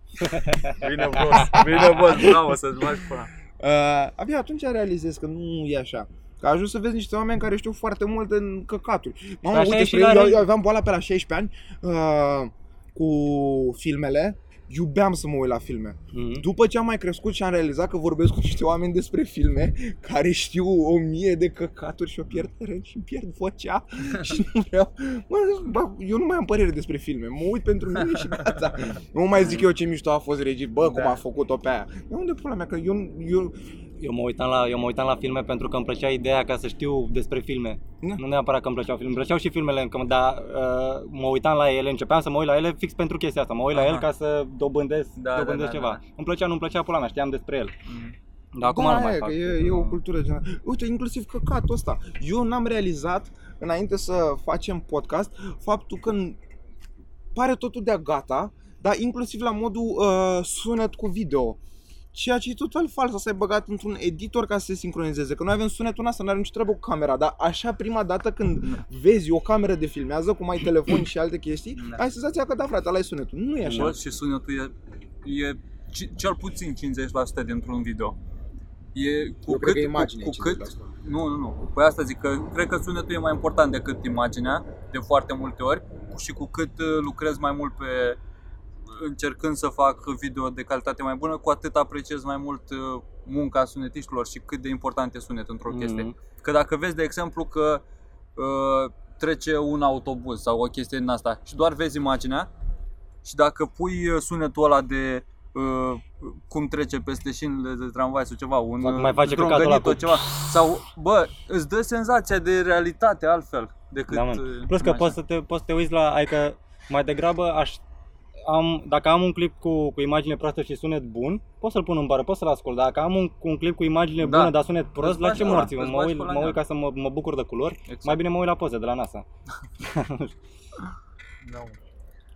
Bine, boss, bine, boss, bravo, să-ți bagi până. Uh, abia atunci realizezi că nu e așa. Că ajungi să vezi niște oameni care știu foarte multe în căcaturi. Mamă, Așa uite, e și spre la eu, re- eu aveam boala pe la 16 ani uh, cu filmele. Iubeam să mă uit la filme. Mhm. După ce am mai crescut și am realizat că vorbesc cu niște oameni despre filme care știu o mie de căcaturi și o pierd pe rând și îmi pierd vocea și nu vreau. Mă, bă, eu nu mai am părere despre filme, mă uit pentru mine și gata. Nu mai zic eu ce mișto a fost regit, bă, cum Da. a făcut-o pe aia. De unde pula mea, că eu, eu, Eu mă, uitam la, eu mă uitam la filme pentru că îmi plăcea ideea ca să știu despre filme. Da. Nu neapărat că îmi plăceau filme, îmi plăceau și filmele, încă, dar uh, mă uitam la ele, începeam să mă uit la ele fix pentru chestia asta. Mă uit la Aha. el ca să dobândesc, Da, da, dobândesc da, ceva. da. Îmi plăcea, nu-mi plăcea pula mea, știam despre el. Mm. Dar acum nu da, mai e, fac. că e, e o cultură generală. Uite, inclusiv căcatul ăsta. Eu n-am realizat, înainte să facem podcast, faptul că n- pare totul de gata, dar inclusiv la modul uh, sunet cu video. Ceea ce e total fals, asta e băgat într-un editor ca să se sincronizeze, că noi avem sunetul ăsta, nu are nicio treabă cu camera, dar așa prima dată când vezi o cameră de filmează, cum ai telefon și alte chestii, Da. ai senzația că da frate, ăla e sunetul. Nu e așa. Bă, și sunetul e, e ci- cel puțin 50% dintr-un video. E cu Eu cât, cred că imaginea cu, e cu cât, 50%. nu, nu, nu. Păi asta zic că cred că sunetul e mai important decât imaginea de foarte multe ori și cu cât uh, lucrezi mai mult pe încercând să fac video de calitate mai bună, cu atât apreciez mai mult uh, munca sunetiștilor și cât de important e sunet într-o Mhm. chestie. Că dacă vezi, de exemplu, că uh, trece un autobuz sau o chestie din asta și doar vezi imaginea și dacă pui uh, sunetul ăla de uh, cum trece peste șinile de tramvai sau ceva, un Sau cum uh, mai face drongănit căcatul ăla cu- ceva, sau bă, îți dă senzația de realitate altfel decât Da, uh, man. Plus că așa. poți să, te, poți să te uiți la, adică mai degrabă aș, am, dacă am un clip cu, cu imagine proastă și sunet bun, pot să-l pun în bară, pot să-l ascult. Dacă am un, un clip cu imagine Da. bună, dar sunet prost, Îți la bagi ce pe ăla, morți? Mă, îți mă, bagi uit, pe ăla mă în uit ca să mă, mă bucur de culori. Exact. Mai bine mă uit la poze de la NASA. Da, mă.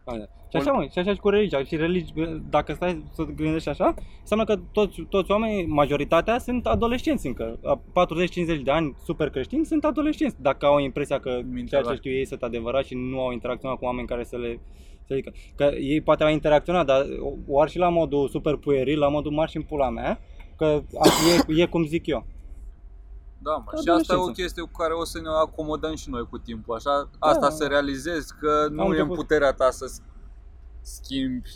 Haide. Și așa, mă, și așa și cu religia. Și religi, dacă stai să te gândești așa, înseamnă că toți, toți oamenii, majoritatea, sunt adolescenți încă. A 40-50 de ani, super creștini, sunt adolescenți. Dacă au impresia că Mintea ceea ce lor. știu ei sunt adevărat și nu au interacționat cu oameni care să le să zică. Că ei poate au interacționat, dar o ar și la modul super pueril, la modul marș în pula mea, că a- e, e cum zic eu. Da, mă. Și Adolescență. asta e o chestie cu care o să ne acomodăm și noi cu timpul, așa? Asta Da. să realizezi că nu e în început. puterea ta să schimbi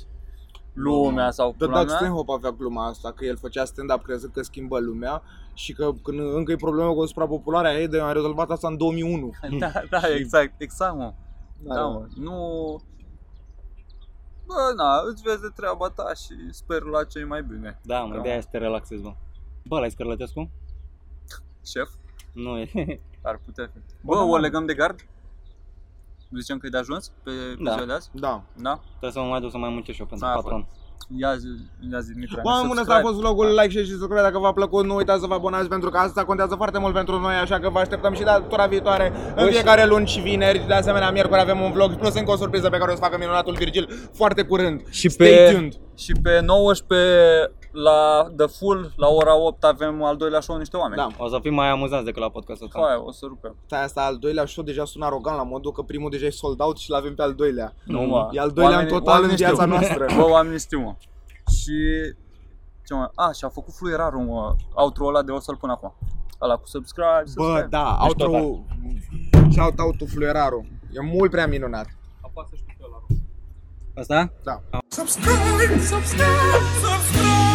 lumea sau The pula Doug mea. Stanhope avea gluma asta, că el făcea stand-up crezând că schimbă lumea și că când încă e problemă cu suprapopularea ei, de a rezolvat asta în 2001. Da, da, exact, exact, mă. Da, Da, mă. Nu... Bă, na, îți vezi de treaba ta și sper la ce mai bine. Da, mă, Da. de aia să te relaxezi, bă. Bă, l-ai Scărlătescu? Șef, Nu e. ar putea fi. Bă, Bă, da, o mă. legăm de gard? Zicem că e de ajuns pe, pe Da. ziua de azi? Da. Da? Trebuie să mă mai duc să mai muncesc și eu pentru Da, patron. Ia zi, ia zi, Mitra, Oameni buni, ăsta a fost vlogul, like, share și subscribe dacă v-a plăcut, nu uitați să vă abonați pentru că asta contează foarte mult pentru noi, așa că vă așteptăm și datora viitoare, în Bă, fiecare luni și vineri, de asemenea miercuri avem un vlog, plus încă o surpriză pe care o să facă minunatul Virgil foarte curând. Și Stay pe, tuned! și pe 19 la The Full, la ora 8 avem al doilea show niște oameni. Da. O să fim mai amuzanți decât la podcastul ăsta. Hai, o să rupem. Stai, asta al doilea show deja sună arogant la modul că primul deja e sold out și l-avem pe al doilea. Nu, mă. E al doilea în Oamenii- total în oamenii viața știu. noastră. Bă, oamenii știu, mă. Și... Ce mai... A, și a făcut fluierarul, mă, outro ăla de o să-l pun acum. Ăla cu subscribe, Bă, subscribe. da, Deci tot outro, shout out to Fluierarul. E mult prea minunat. Apasă și tu pe ăla. Asta? Da. subscribe, subscribe, subscribe.